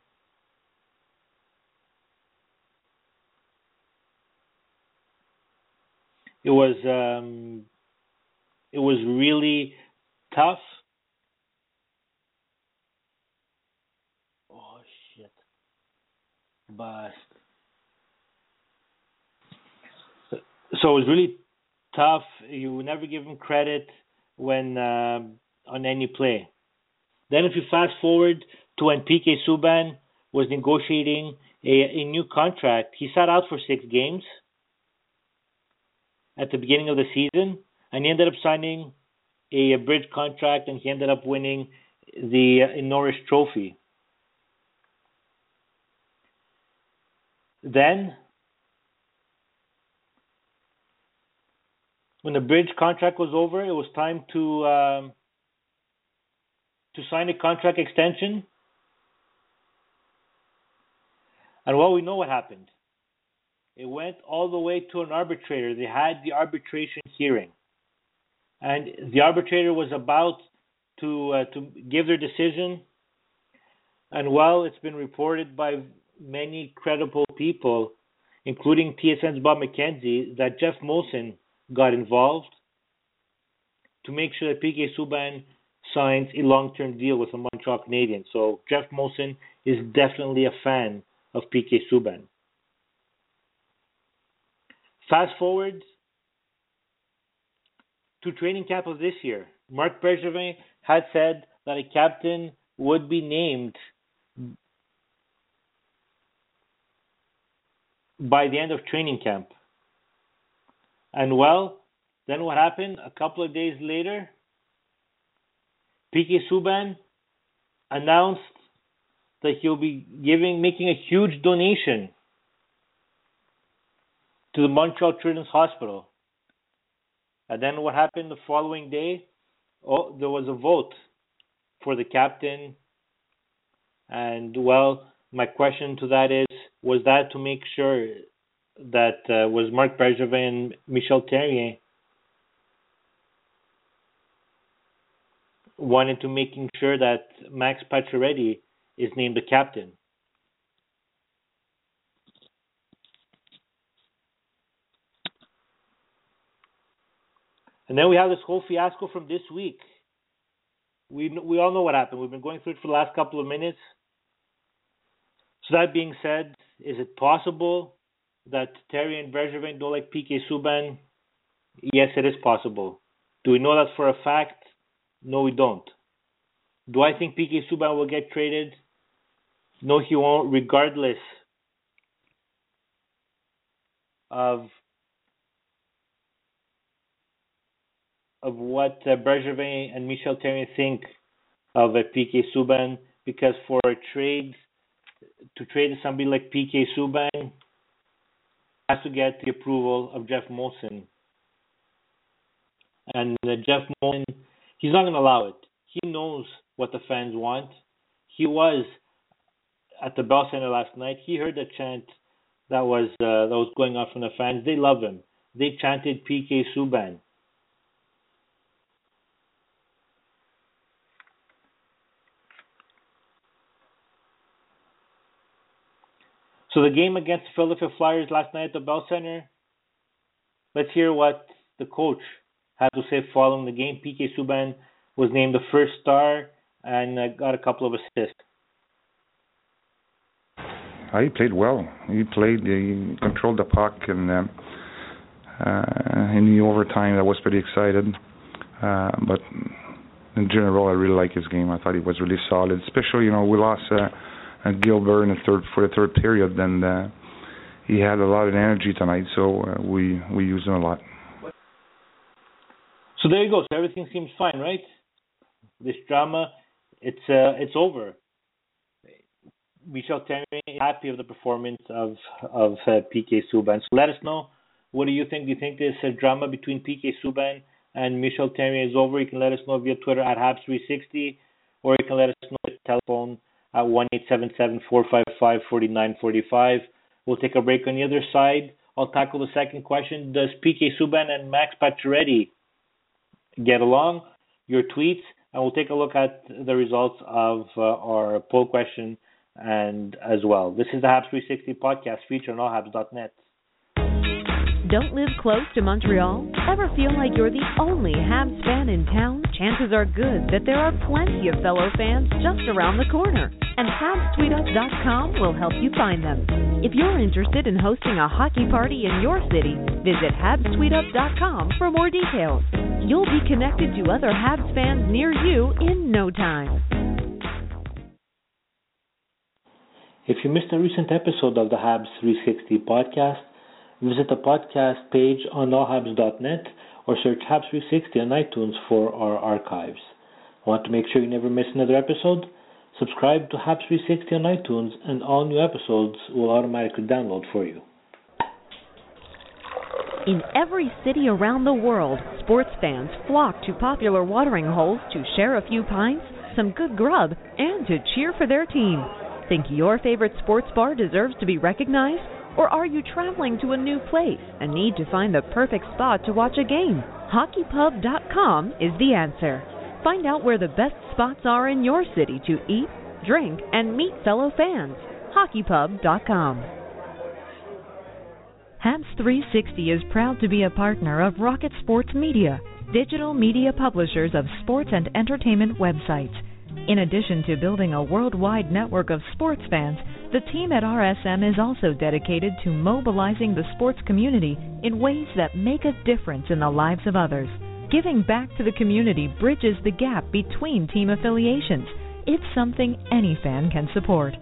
it was um, it was really tough. Oh shit! Bust. So it was really tough. You never give him credit when uh, on any play. Then, if you fast forward to when PK Subban was negotiating a, a new contract, he sat out for six games at the beginning of the season, and he ended up signing a, a bridge contract, and he ended up winning the uh, Norris Trophy. Then, when the bridge contract was over, it was time to um, to sign a contract extension. And well, we know what happened. It went all the way to an arbitrator. They had the arbitration hearing, and the arbitrator was about to uh, to give their decision. And well, it's been reported by many credible people, including TSN's Bob McKenzie, that Jeff Molson got involved to make sure that PK Subban signs a long-term deal with the Montreal Canadiens. So Jeff Molson is definitely a fan of PK Subban. Fast forward to training camp of this year. Marc Bergevin had said that a captain would be named by the end of training camp. And well, then what happened? A couple of days later, PK Subban announced that he'll be giving making a huge donation to the Montreal Children's Hospital. And then what happened the following day? Oh, there was a vote for the captain. And well, my question to that is, was that to make sure that uh, was Marc Bergevin and Michel Therrien wanted to making sure that Max Pacioretty is named the captain. And then we have this whole fiasco from this week. We we all know what happened. We've been going through it for the last couple of minutes. So that being said, is it possible that Therrien and Bergevin don't like PK Subban? Yes, it is possible. Do we know that for a fact? No, we don't. Do I think PK Subban will get traded? No, he won't, regardless of of what uh, Bergevin and Michel Therrien think of a PK Subban, because for a trade to trade somebody like PK Subban has to get the approval of Jeff Molson. And uh, Jeff Nolan, he's not going to allow it. He knows what the fans want. He was at the Bell Center last night. He heard the chant that was uh, that was going on from the fans. They love him. They chanted PK Subban. So the game against the Philadelphia Flyers last night at the Bell Center. Let's hear what the coach had to say following the game. PK Subban was named the first star and uh, got a couple of assists. Uh, he played well. He played. He controlled the puck, and uh, uh, in the overtime, I was pretty excited. Uh, but in general, I really like his game. I thought he was really solid. Especially, you know, we lost uh, uh, Gilbert in the third for the third period, and uh, he had a lot of energy tonight, so uh, we we used him a lot. There you go. So everything seems fine, right? This drama, it's uh, it's over. Michel is happy of the performance of of uh, PK Subban. So let us know. What do you think? Do you think this uh, drama between PK Subban and Michel Therrien is over? You can let us know via Twitter at Habs360, or you can let us know via telephone at one eight seven seven four five five forty nine forty five. We'll take a break on the other side. I'll tackle the second question. Does PK Subban and Max Pacioretty get along? Your tweets, and we'll take a look at the results of uh, our poll question and as well. This is the Habs 360 podcast featured on allhabs.net. Don't live close to Montreal? Ever feel like you're the only Habs fan in town? Chances are good that there are plenty of fellow fans just around the corner, and HabsTweetup.com will help you find them. If you're interested in hosting a hockey party in your city, visit HabsTweetup.com for more details. You'll be connected to other Habs fans near you in no time. If you missed a recent episode of the Habs 360 podcast, visit the podcast page on allhabs.net or search Habs 360 on iTunes for our archives. Want to make sure you never miss another episode? Subscribe to Habs 360 on iTunes and all new episodes will automatically download for you. In every city around the world, sports fans flock to popular watering holes to share a few pints, some good grub, and to cheer for their team. Think your favorite sports bar deserves to be recognized? Or are you traveling to a new place and need to find the perfect spot to watch a game? HockeyPub.com is the answer. Find out where the best spots are in your city to eat, drink, and meet fellow fans. HockeyPub.com. Habs 360 is proud to be a partner of Rocket Sports Media, digital media publishers of sports and entertainment websites. In addition to building a worldwide network of sports fans, the team at RSM is also dedicated to mobilizing the sports community in ways that make a difference in the lives of others. Giving back to the community bridges the gap between team affiliations. It's something any fan can support.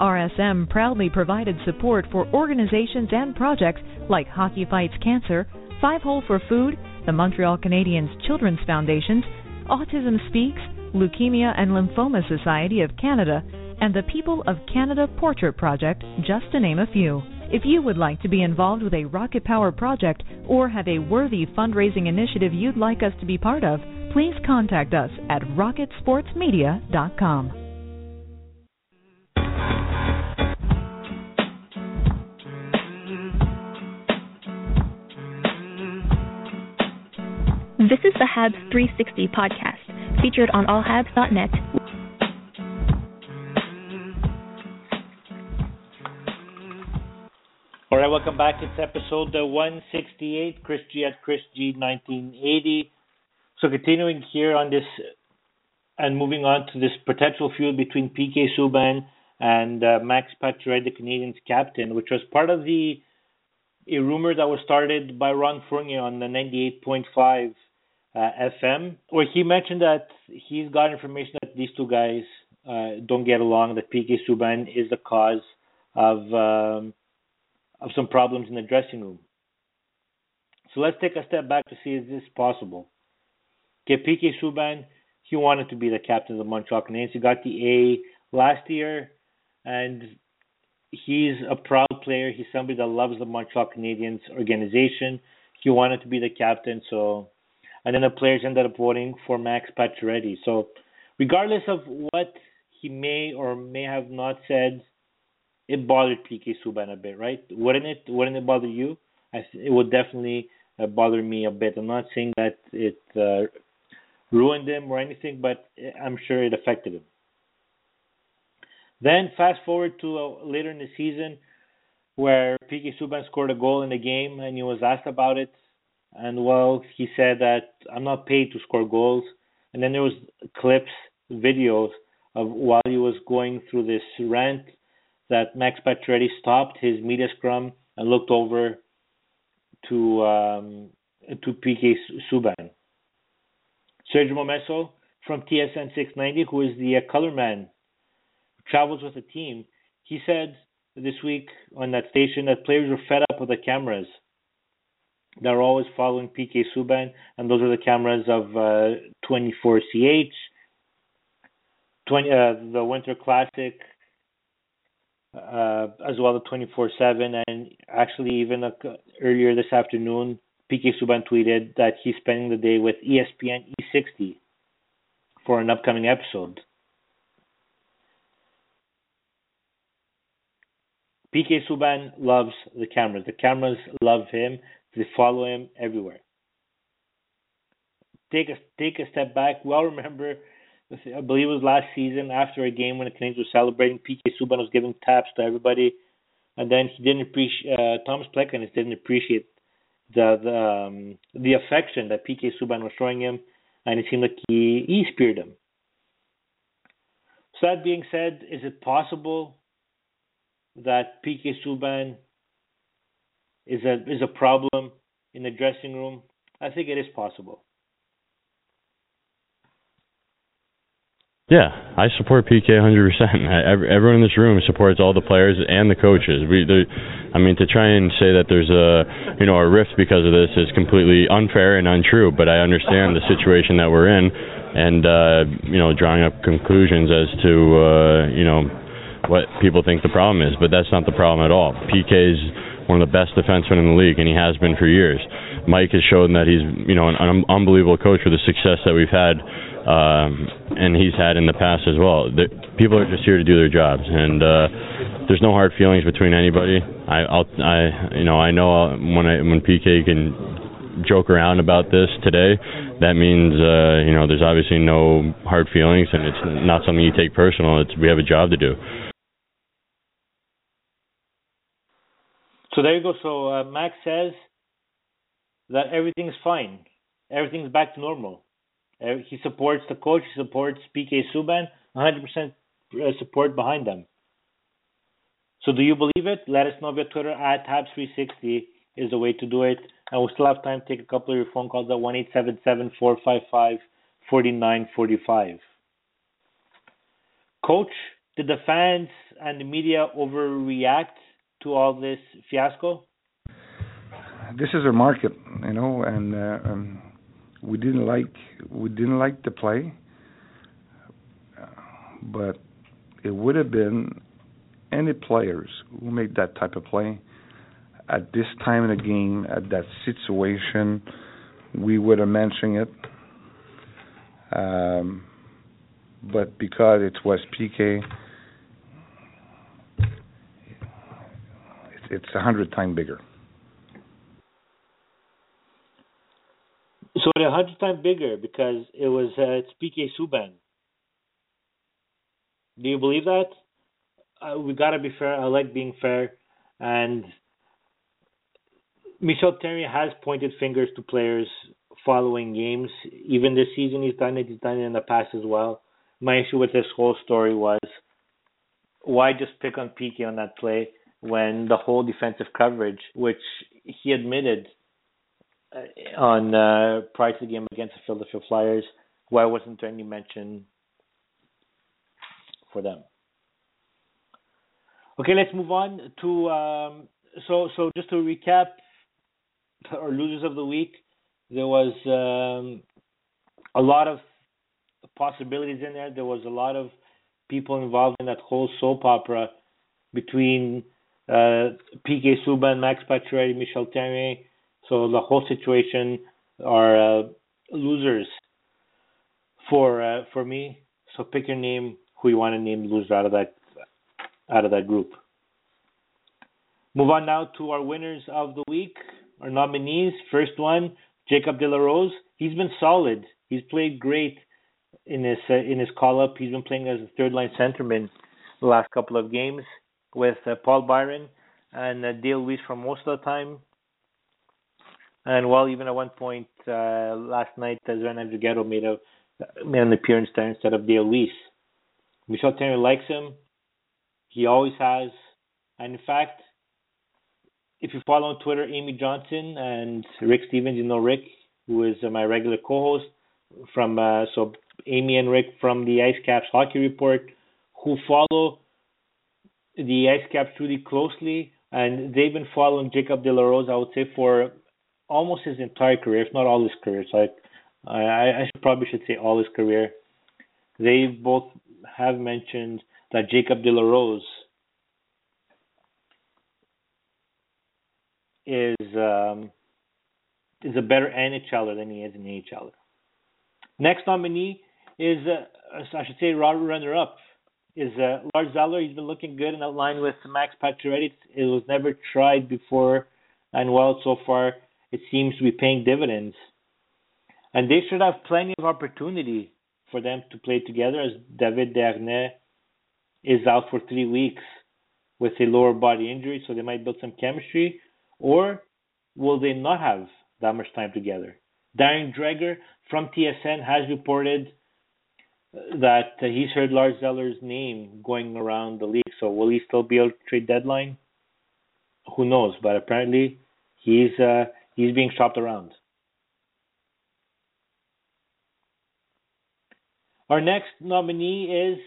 RSM proudly provided support for organizations and projects like Hockey Fights Cancer, Five Hole for Food, the Montreal Canadiens Children's Foundations, Autism Speaks, Leukemia and Lymphoma Society of Canada, and the People of Canada Portrait Project, just to name a few. If you would like to be involved with a Rocket Power project or have a worthy fundraising initiative you'd like us to be part of, please contact us at rocketsportsmedia.com. This is the Habs 360 podcast, featured on allhabs.net. All right, welcome back. It's episode uh, 168. Chris G at Chris G 1980. So continuing here on this and moving on to this potential feud between PK Subban and uh, Max Pacioretty, the Canadiens captain, which was part of the a rumor that was started by Ron Fournier on the 98.5 uh, FM, where he mentioned that he's got information that these two guys uh, don't get along, that PK Subban is the cause of um, of some problems in the dressing room. So let's take a step back to see is this is possible. Okay, PK Subban, he wanted to be the captain of the Montreal Canadiens. He got the A last year, and he's a proud player. He's somebody that loves the Montreal Canadiens organization. He wanted to be the captain, so and then the players ended up voting for Max Pacioretty. So, regardless of what he may or may have not said, it bothered PK Subban a bit, right? Wouldn't it? Wouldn't it bother you? I th- it would definitely uh, bother me a bit. I'm not saying that it uh, ruined him or anything, but I'm sure it affected him. Then fast forward to uh, later in the season, where PK Subban scored a goal in the game, and he was asked about it, and well, he said that I'm not paid to score goals. And then there was clips, videos of while he was going through this rant that Max Pacioretty stopped his media scrum and looked over to um, to PK Subban. Sergio Momesso from TSN 690, who is the uh, color man, travels with the team. He said this week on that station that players were fed up with the cameras that are always following PK Subban, and those are the cameras of uh, 24CH, 20, uh, the Winter Classic, uh, as well as 24/7, and actually even uh, earlier this afternoon, PK Subban tweeted that he's spending the day with ESPN E60 for an upcoming episode. PK Subban loves the cameras. The cameras love him. They follow him everywhere. Take a take a step back. Well, remember, I believe it was last season after a game when the Canadians were celebrating. PK Subban was giving taps to everybody, and then he didn't appreciate. Uh, Tomas Plekanec didn't appreciate the the um, the affection that PK Subban was showing him, and it seemed like he he speared him. So that being said, is it possible that PK Subban is a is a problem in the dressing room? I think it is possible. Yeah, I support PK 100%. I, everyone in this room supports all the players and the coaches. We, I mean, to try and say that there's a, you know, a rift because of this is completely unfair and untrue. But I understand the situation that we're in, and uh, you know, drawing up conclusions as to, uh, you know, what people think the problem is. But that's not the problem at all. PK is one of the best defensemen in the league, and he has been for years. Mike has shown that he's, you know, an, an unbelievable coach with the success that we've had um, and he's had in the past as well. The, people are just here to do their jobs, and uh, there's no hard feelings between anybody. I, I'll, I, you know, I know when I when PK can joke around about this today, that means uh, you know there's obviously no hard feelings, and it's not something you take personal. It's we have a job to do. So there you go. So uh, Max says that everything's fine, everything's back to normal. Uh, he supports the coach. He supports PK Subban. 100% support behind them. So do you believe it? Let us know via Twitter at Habs360 is the way to do it. And we still have time to take a couple of your phone calls at one eight seven seven four five five forty nine forty five. Coach, did the fans and the media overreact to all this fiasco? This is a market, you know, and uh, um, we didn't like we didn't like the play, but it would have been any players who made that type of play at this time in the game at that situation we would have mentioned it. Um, but because it was PK it's a hundred times bigger So a hundred times bigger because it was uh, it's PK Subban. Do you believe that? Uh, we gotta be fair. I like being fair, and Michel Therrien has pointed fingers to players following games. Even this season, he's done it. He's done it in the past as well. My issue with this whole story was why just pick on PK on that play when the whole defensive coverage, which he admitted on uh, prior to the game against the Philadelphia Flyers. Why wasn't there any mention for them? Okay, let's move on to um, so so just to recap our losers of the week. There was um, a lot of possibilities in there. There was a lot of people involved in that whole soap opera between uh, PK Subban, Max Pacioretty, Michel Therrien, so the whole situation are uh, losers for uh, for me. So pick your name, who you want to name loser out of that out of that group. Move on now to our winners of the week, our nominees. First one, Jacob De La Rose. He's been solid. He's played great in his uh, in his call up. He's been playing as a third line centerman the last couple of games with uh, Paul Byron and uh, Dale Weise for most of the time. And well, even at one point uh, last night, Sven Andrighetto made a made an appearance there instead of Weise. Michel Therrien likes him. He always has. And in fact, if you follow on Twitter, Amy Johnson and Rick Stevens, you know Rick, who is uh, my regular co-host from uh, so Amy and Rick from the Ice Caps Hockey Report, who follow the Ice Caps really closely, and they've been following Jacob De La Rose, I would say, for almost his entire career, if not all his career. So I, I, I should, probably should say all his career. They both have mentioned that Jacob De La Rose is um, is a better NHLer than he is an AHLer. Next nominee is, uh, I should say, runner-up is uh, Lars Eller. He's been looking good in that line with Max Pacioretty. It was never tried before, and well, so far it seems to be paying dividends. And they should have plenty of opportunity for them to play together as David Desharnais is out for three weeks with a lower body injury, so they might build some chemistry. Or will they not have that much time together? Darren Dreger from TSN has reported that he's heard Lars Eller's name going around the league. So will he still be able to trade deadline? Who knows? But apparently he's uh, he's being shopped around. Our next nominee is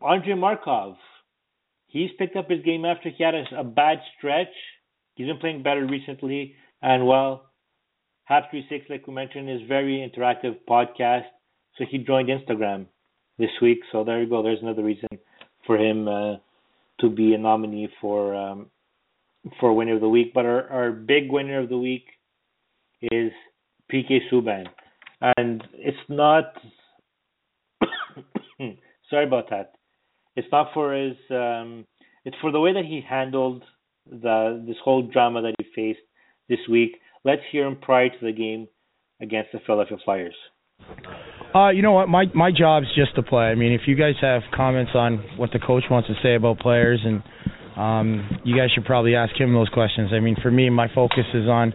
Andrei Markov. He's picked up his game after he had a, a bad stretch. He's been playing better recently, and well, Habs 36, like we mentioned, is very interactive podcast. So he joined Instagram this week. So there you go. There's another reason for him uh, to be a nominee for um, for winner of the week. But our, our big winner of the week is PK Subban, and it's not. sorry about that. It's not for his. Um, it's for the way that he handled the this whole drama that he faced this week. Let's hear him prior to the game against the Philadelphia Flyers. Uh, you know what? My my job's just to play. I mean, if you guys have comments on what the coach wants to say about players, and um, you guys should probably ask him those questions. I mean, for me, my focus is on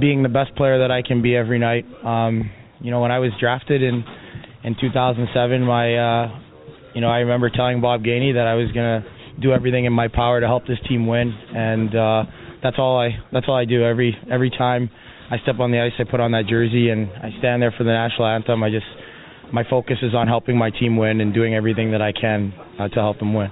being the best player that I can be every night. Um, you know, when I was drafted in in 2007, my uh, you know, I remember telling Bob Gainey that I was gonna do everything in my power to help this team win, and uh, that's all I that's all I do every every time I step on the ice, I put on that jersey, and I stand there for the national anthem. I just my focus is on helping my team win and doing everything that I can uh, to help them win.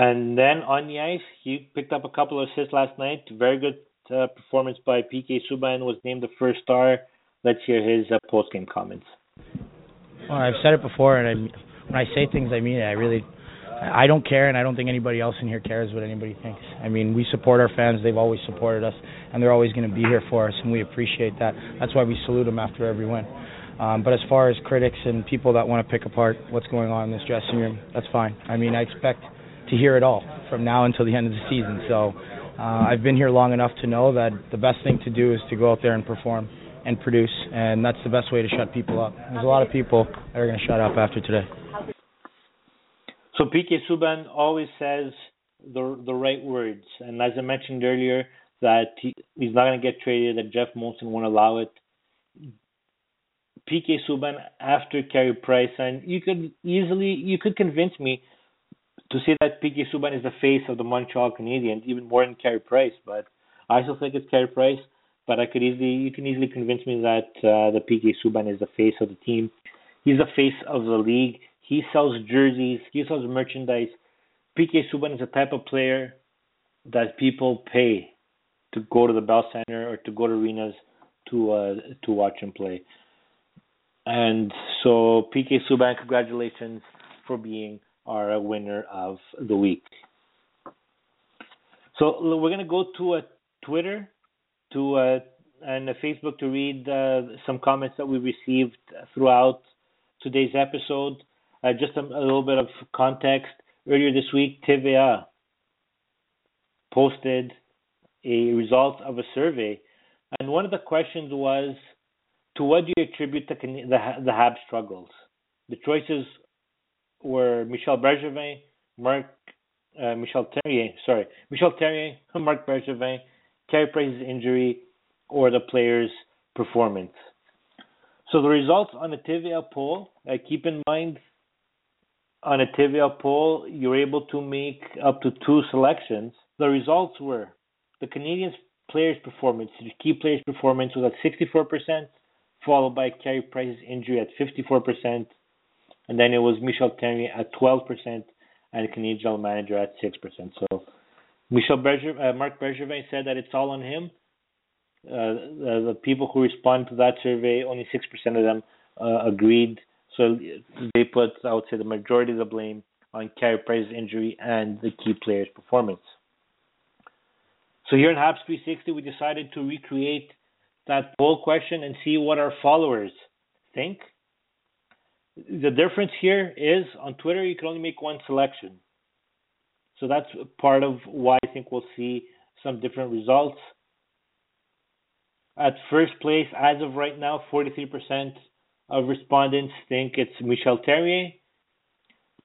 And then on the ice, he picked up a couple of assists last night. Very good uh, performance by PK Subban. Was named the first star. Let's hear his uh, post game comments. Well, I've said it before, and I, when I say things, I mean it. I really I don't care, and I don't think anybody else in here cares what anybody thinks. I mean, we support our fans; they've always supported us, and they're always going to be here for us, and we appreciate that. That's why we salute them after every win. Um, but as far as critics and people that want to pick apart what's going on in this dressing room, that's fine. I mean, I expect to hear it all from now until the end of the season. So uh, I've been here long enough to know that the best thing to do is to go out there and perform and produce, and that's the best way to shut people up. There's a lot of people that are going to shut up after today. So PK Subban always says the the right words, and as I mentioned earlier, that he, he's not going to get traded, that Jeff Molson won't allow it. PK Subban after Carey Price, and you could easily you could convince me to say that PK Subban is the face of the Montreal Canadiens, even more than Carey Price. But I still think it's Carey Price. But I could easily you can easily convince me that uh, the PK Subban is the face of the team. He's the face of the league. He sells jerseys. He sells merchandise. PK Subban is the type of player that people pay to go to the Bell Center or to go to arenas to uh, to watch him play. And so PK Subban, congratulations for being our winner of the week. So we're gonna go to a Twitter to uh, and uh, Facebook to read uh, some comments that we received throughout today's episode. Uh, just a, a, little bit of context. Earlier this week, TVA posted a result of a survey, and one of the questions was, "To what do you attribute the the, the Habs struggles?" The choices were Michel Bergevin, Marc uh, Michel Therrien, sorry, Michel Therrien, Marc Bergevin, Carey Price's injury, or the player's performance. So the results on the TVA poll, uh, keep in mind, on a TVA poll, you're able to make up to two selections. The results were the Canadiens player's performance, the key player's performance was at 64%, followed by Carey Price's injury at 54%, and then it was Michel Therrien at 12%, and Canadian manager at 6%. So Michel Berger, uh, Marc Bergevin said that it's all on him. Uh, the, the, people who responded to that survey, only 6% of them uh, agreed. So they put, I would say, the majority of the blame on Carey Price's injury and the key player's performance. So here in Habs 360, we decided to recreate that poll question and see what our followers think the difference here is on Twitter you can only make one selection. So that's part of why I think we'll see some different results. At first place, as of right now, 43% of respondents think it's Michel Therrien.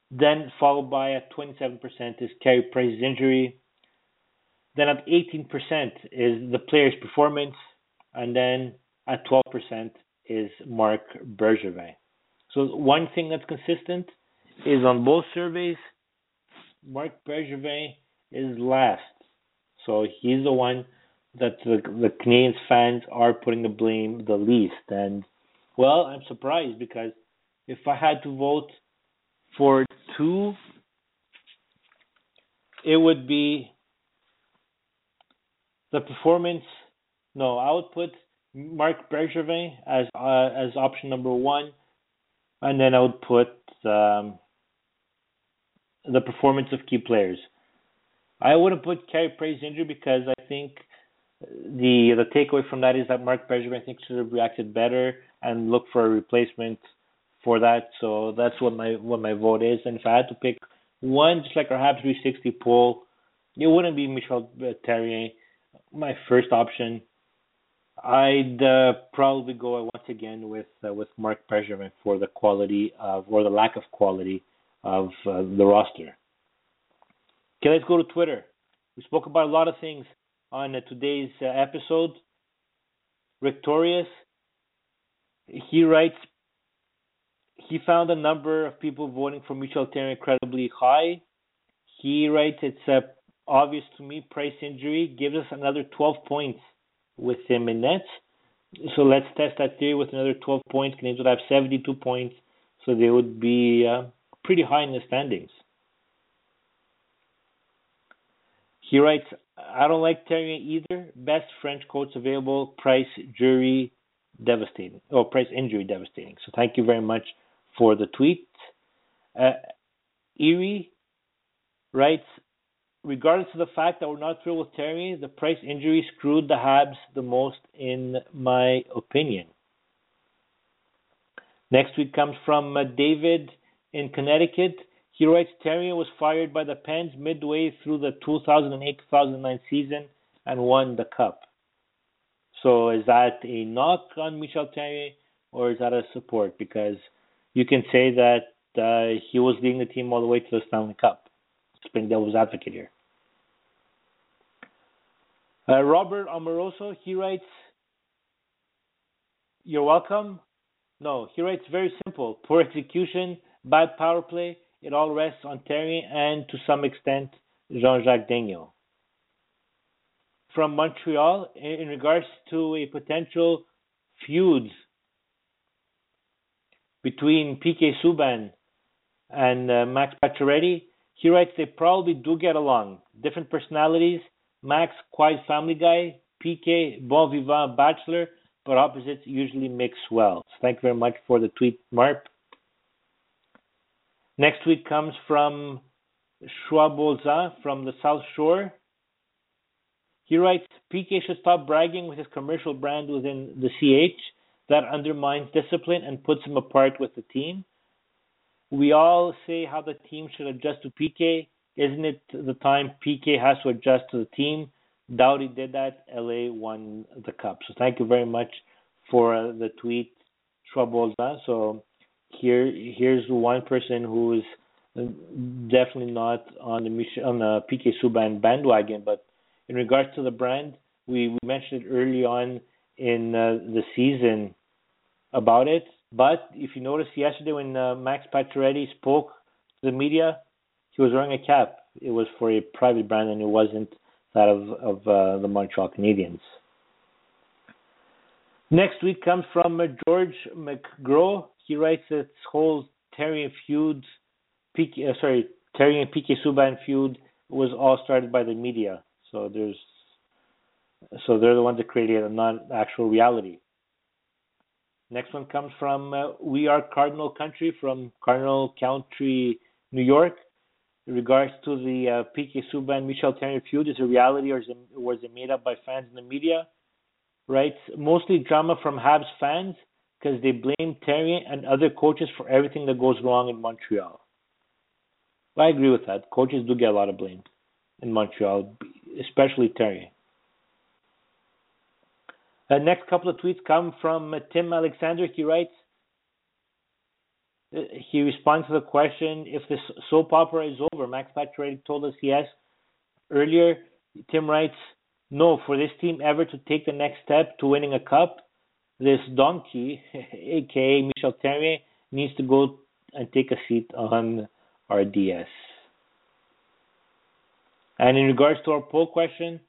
Then followed by at 27% is Carey Price's injury. Then at 18% is the player's performance. And then at 12% is Marc Bergevin. So one thing that's consistent is on both surveys, Marc Bergevin is last. So he's the one that the, the Canadiens fans are putting the blame the least. And well, I'm surprised because if I had to vote for two, it would be the performance. No, I would put Marc Bergevin as uh, as option number one and then I would put um, the performance of key players. I wouldn't put Carey Price injury because I think the the takeaway from that is that Marc Bergevin I think should have reacted better and look for a replacement for that. So that's what my what my vote is. And if I had to pick one, just like our Habs 360 poll, it wouldn't be Michel Therrien, my first option. I'd uh, probably go once again with uh, with Marc Bergevin for the quality of or the lack of quality of uh, the roster. Okay, let's go to Twitter. We spoke about a lot of things on uh, today's uh, episode. Victorious, he writes, he found a number of people voting for Michel Therrien incredibly high. He writes, it's uh, obvious to me, Price injury gives us another 12 points with him in net. So let's test that theory with another 12 points. Canadiens would have 72 points, so they would be uh, pretty high in the standings. He writes, I don't like Terrier either. Best French coach available. Price jury devastating. Oh, Price injury devastating. So thank you very much for the tweet. Uh, Erie writes, regardless of the fact that we're not thrilled with Terry, the Price injury screwed the Habs the most, in my opinion. Next week comes from uh, David in Connecticut. He writes Terry was fired by the Pens midway through the 2008-2009 season and won the cup. So is that a knock on Michel Therrien or is that a support? Because you can say that uh, he was leading the team all the way to the Stanley Cup. Spring Devil's advocate here. Uh, Robert Amoroso, he writes, You're welcome. No, he writes very simple. Poor execution, bad power play. It all rests on Terry and to some extent Jean Jacques Daigneault. From Montreal, in regards to a potential feud between PK Subban and uh, Max Pacioretty, he writes they probably do get along. Different personalities, Max, quiet family guy. PK, bon vivant bachelor, but opposites usually mix well. So thank you very much for the tweet, Marp. Next tweet comes from Schwabolza from the South Shore. He writes, PK should stop bragging with his commercial brand within the CH. That undermines discipline and puts him apart with the team. We all say how the team should adjust to PK. Isn't it the time PK has to adjust to the team? Doughty did that. LA won the cup. So thank you very much for uh, the tweet. Huh? So here, here's one person who is definitely not on the on the PK Subban bandwagon, but in regards to the brand, we, we mentioned it early on in uh, the season about it. But if you noticed yesterday when uh, Max Pacioretty spoke to the media, he was wearing a cap. It was for a private brand, and it wasn't that of of uh, the Montreal Canadiens. Next tweet comes from uh, George McGraw. He writes that this whole Terry feud, PK, uh, sorry, Terry and PK Subban feud was all started by the media. So there's, so they're the ones that created it, not actual reality. Next one comes from uh, We Are Cardinal Country from Cardinal Country, New York. In regards to the uh, PK Subban Michel Therrien feud, is it reality or is it, was it made up by fans in the media? Right, mostly drama from Habs fans because they blame Therrien and other coaches for everything that goes wrong in Montreal. I agree with that. Coaches do get a lot of blame in Montreal, especially Therrien. The next couple of tweets come from uh, Tim Alexander. He writes, uh, he responds to the question if the soap opera is over. Max Pacioretty told us yes earlier. Tim writes, no, for this team ever to take the next step to winning a cup, this donkey, aka Michel Therrien, needs to go and take a seat on RDS. And in regards to our poll question,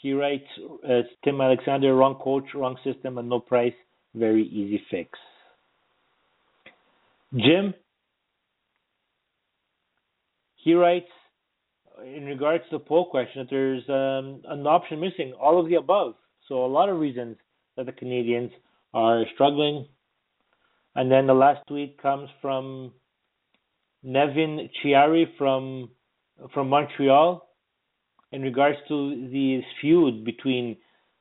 he writes, uh, Tim Alexander, wrong coach, wrong system, and no Price. Very easy fix. Jim, he writes, in regards to the poll question, that there's um, an option missing, all of the above. So a lot of reasons that the Canadians are struggling. And then the last tweet comes from Nevin Chiari from from Montreal in regards to this feud between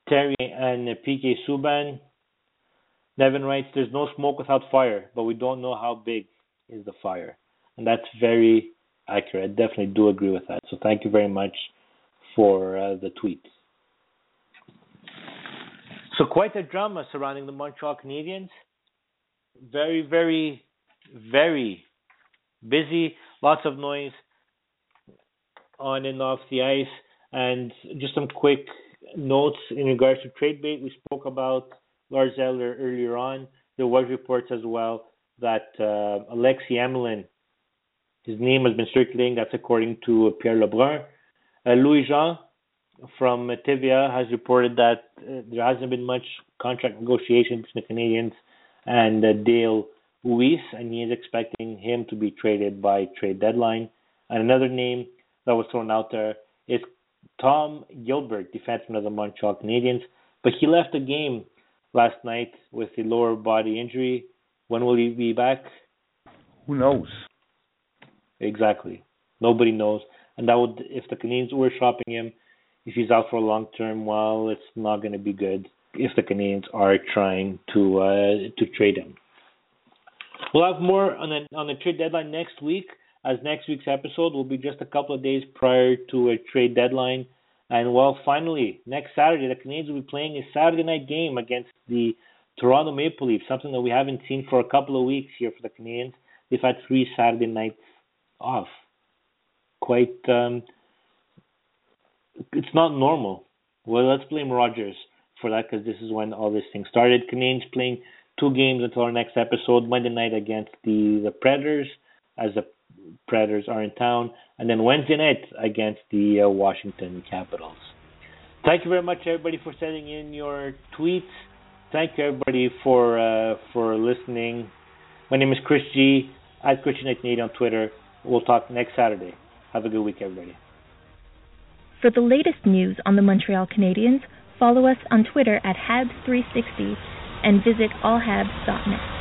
Terry and PK Subban. Nevin writes, "There's no smoke without fire, but we don't know how big is the fire," and that's very accurate. I definitely do agree with that. So thank you very much for uh, the tweet. So quite a drama surrounding the Montreal Canadiens. Very, very, very busy. Lots of noise on and off the ice. And just some quick notes in regards to trade bait. We spoke about Lars Eller earlier on. There was reports as well that uh, Alexei Emelin, his name has been circulating. That's according to Pierre Lebrun. Uh, Louis Jean from TVA has reported that uh, there hasn't been much contract negotiation between the Canadiens and uh, Dale Weise, and he is expecting him to be traded by trade deadline. And another name that was thrown out there is Tom Gilbert, defenseman of the Montreal Canadiens, but he left the game last night with a lower body injury. When will he be back? Who knows? Exactly. Nobody knows. And that would, if the Canadiens were shopping him, if he's out for a long term, well, it's not going to be good. If the Canadiens are trying to uh, to trade him, we'll have more on the on the trade deadline next week. As next week's episode will be just a couple of days prior to a trade deadline. And well, finally, next Saturday, the Canadiens will be playing a Saturday night game against the Toronto Maple Leafs, something that we haven't seen for a couple of weeks here for the Canadiens. They've had three Saturday nights off. Quite, um, it's not normal. Well, let's blame Rogers for that because this is when all this thing started. Canadiens playing two games until our next episode. Monday night against the the Predators, as the Predators are in town, and then Wednesday night against the uh, Washington Capitals. Thank you very much, everybody, for sending in your tweets. Thank you, everybody, for uh, for listening. My name is Chris G. at Christian on Twitter. We'll talk next Saturday. Have a good week, everybody. For the latest news on the Montreal Canadiens, follow us on Twitter at Habs360 and visit allhabs.net.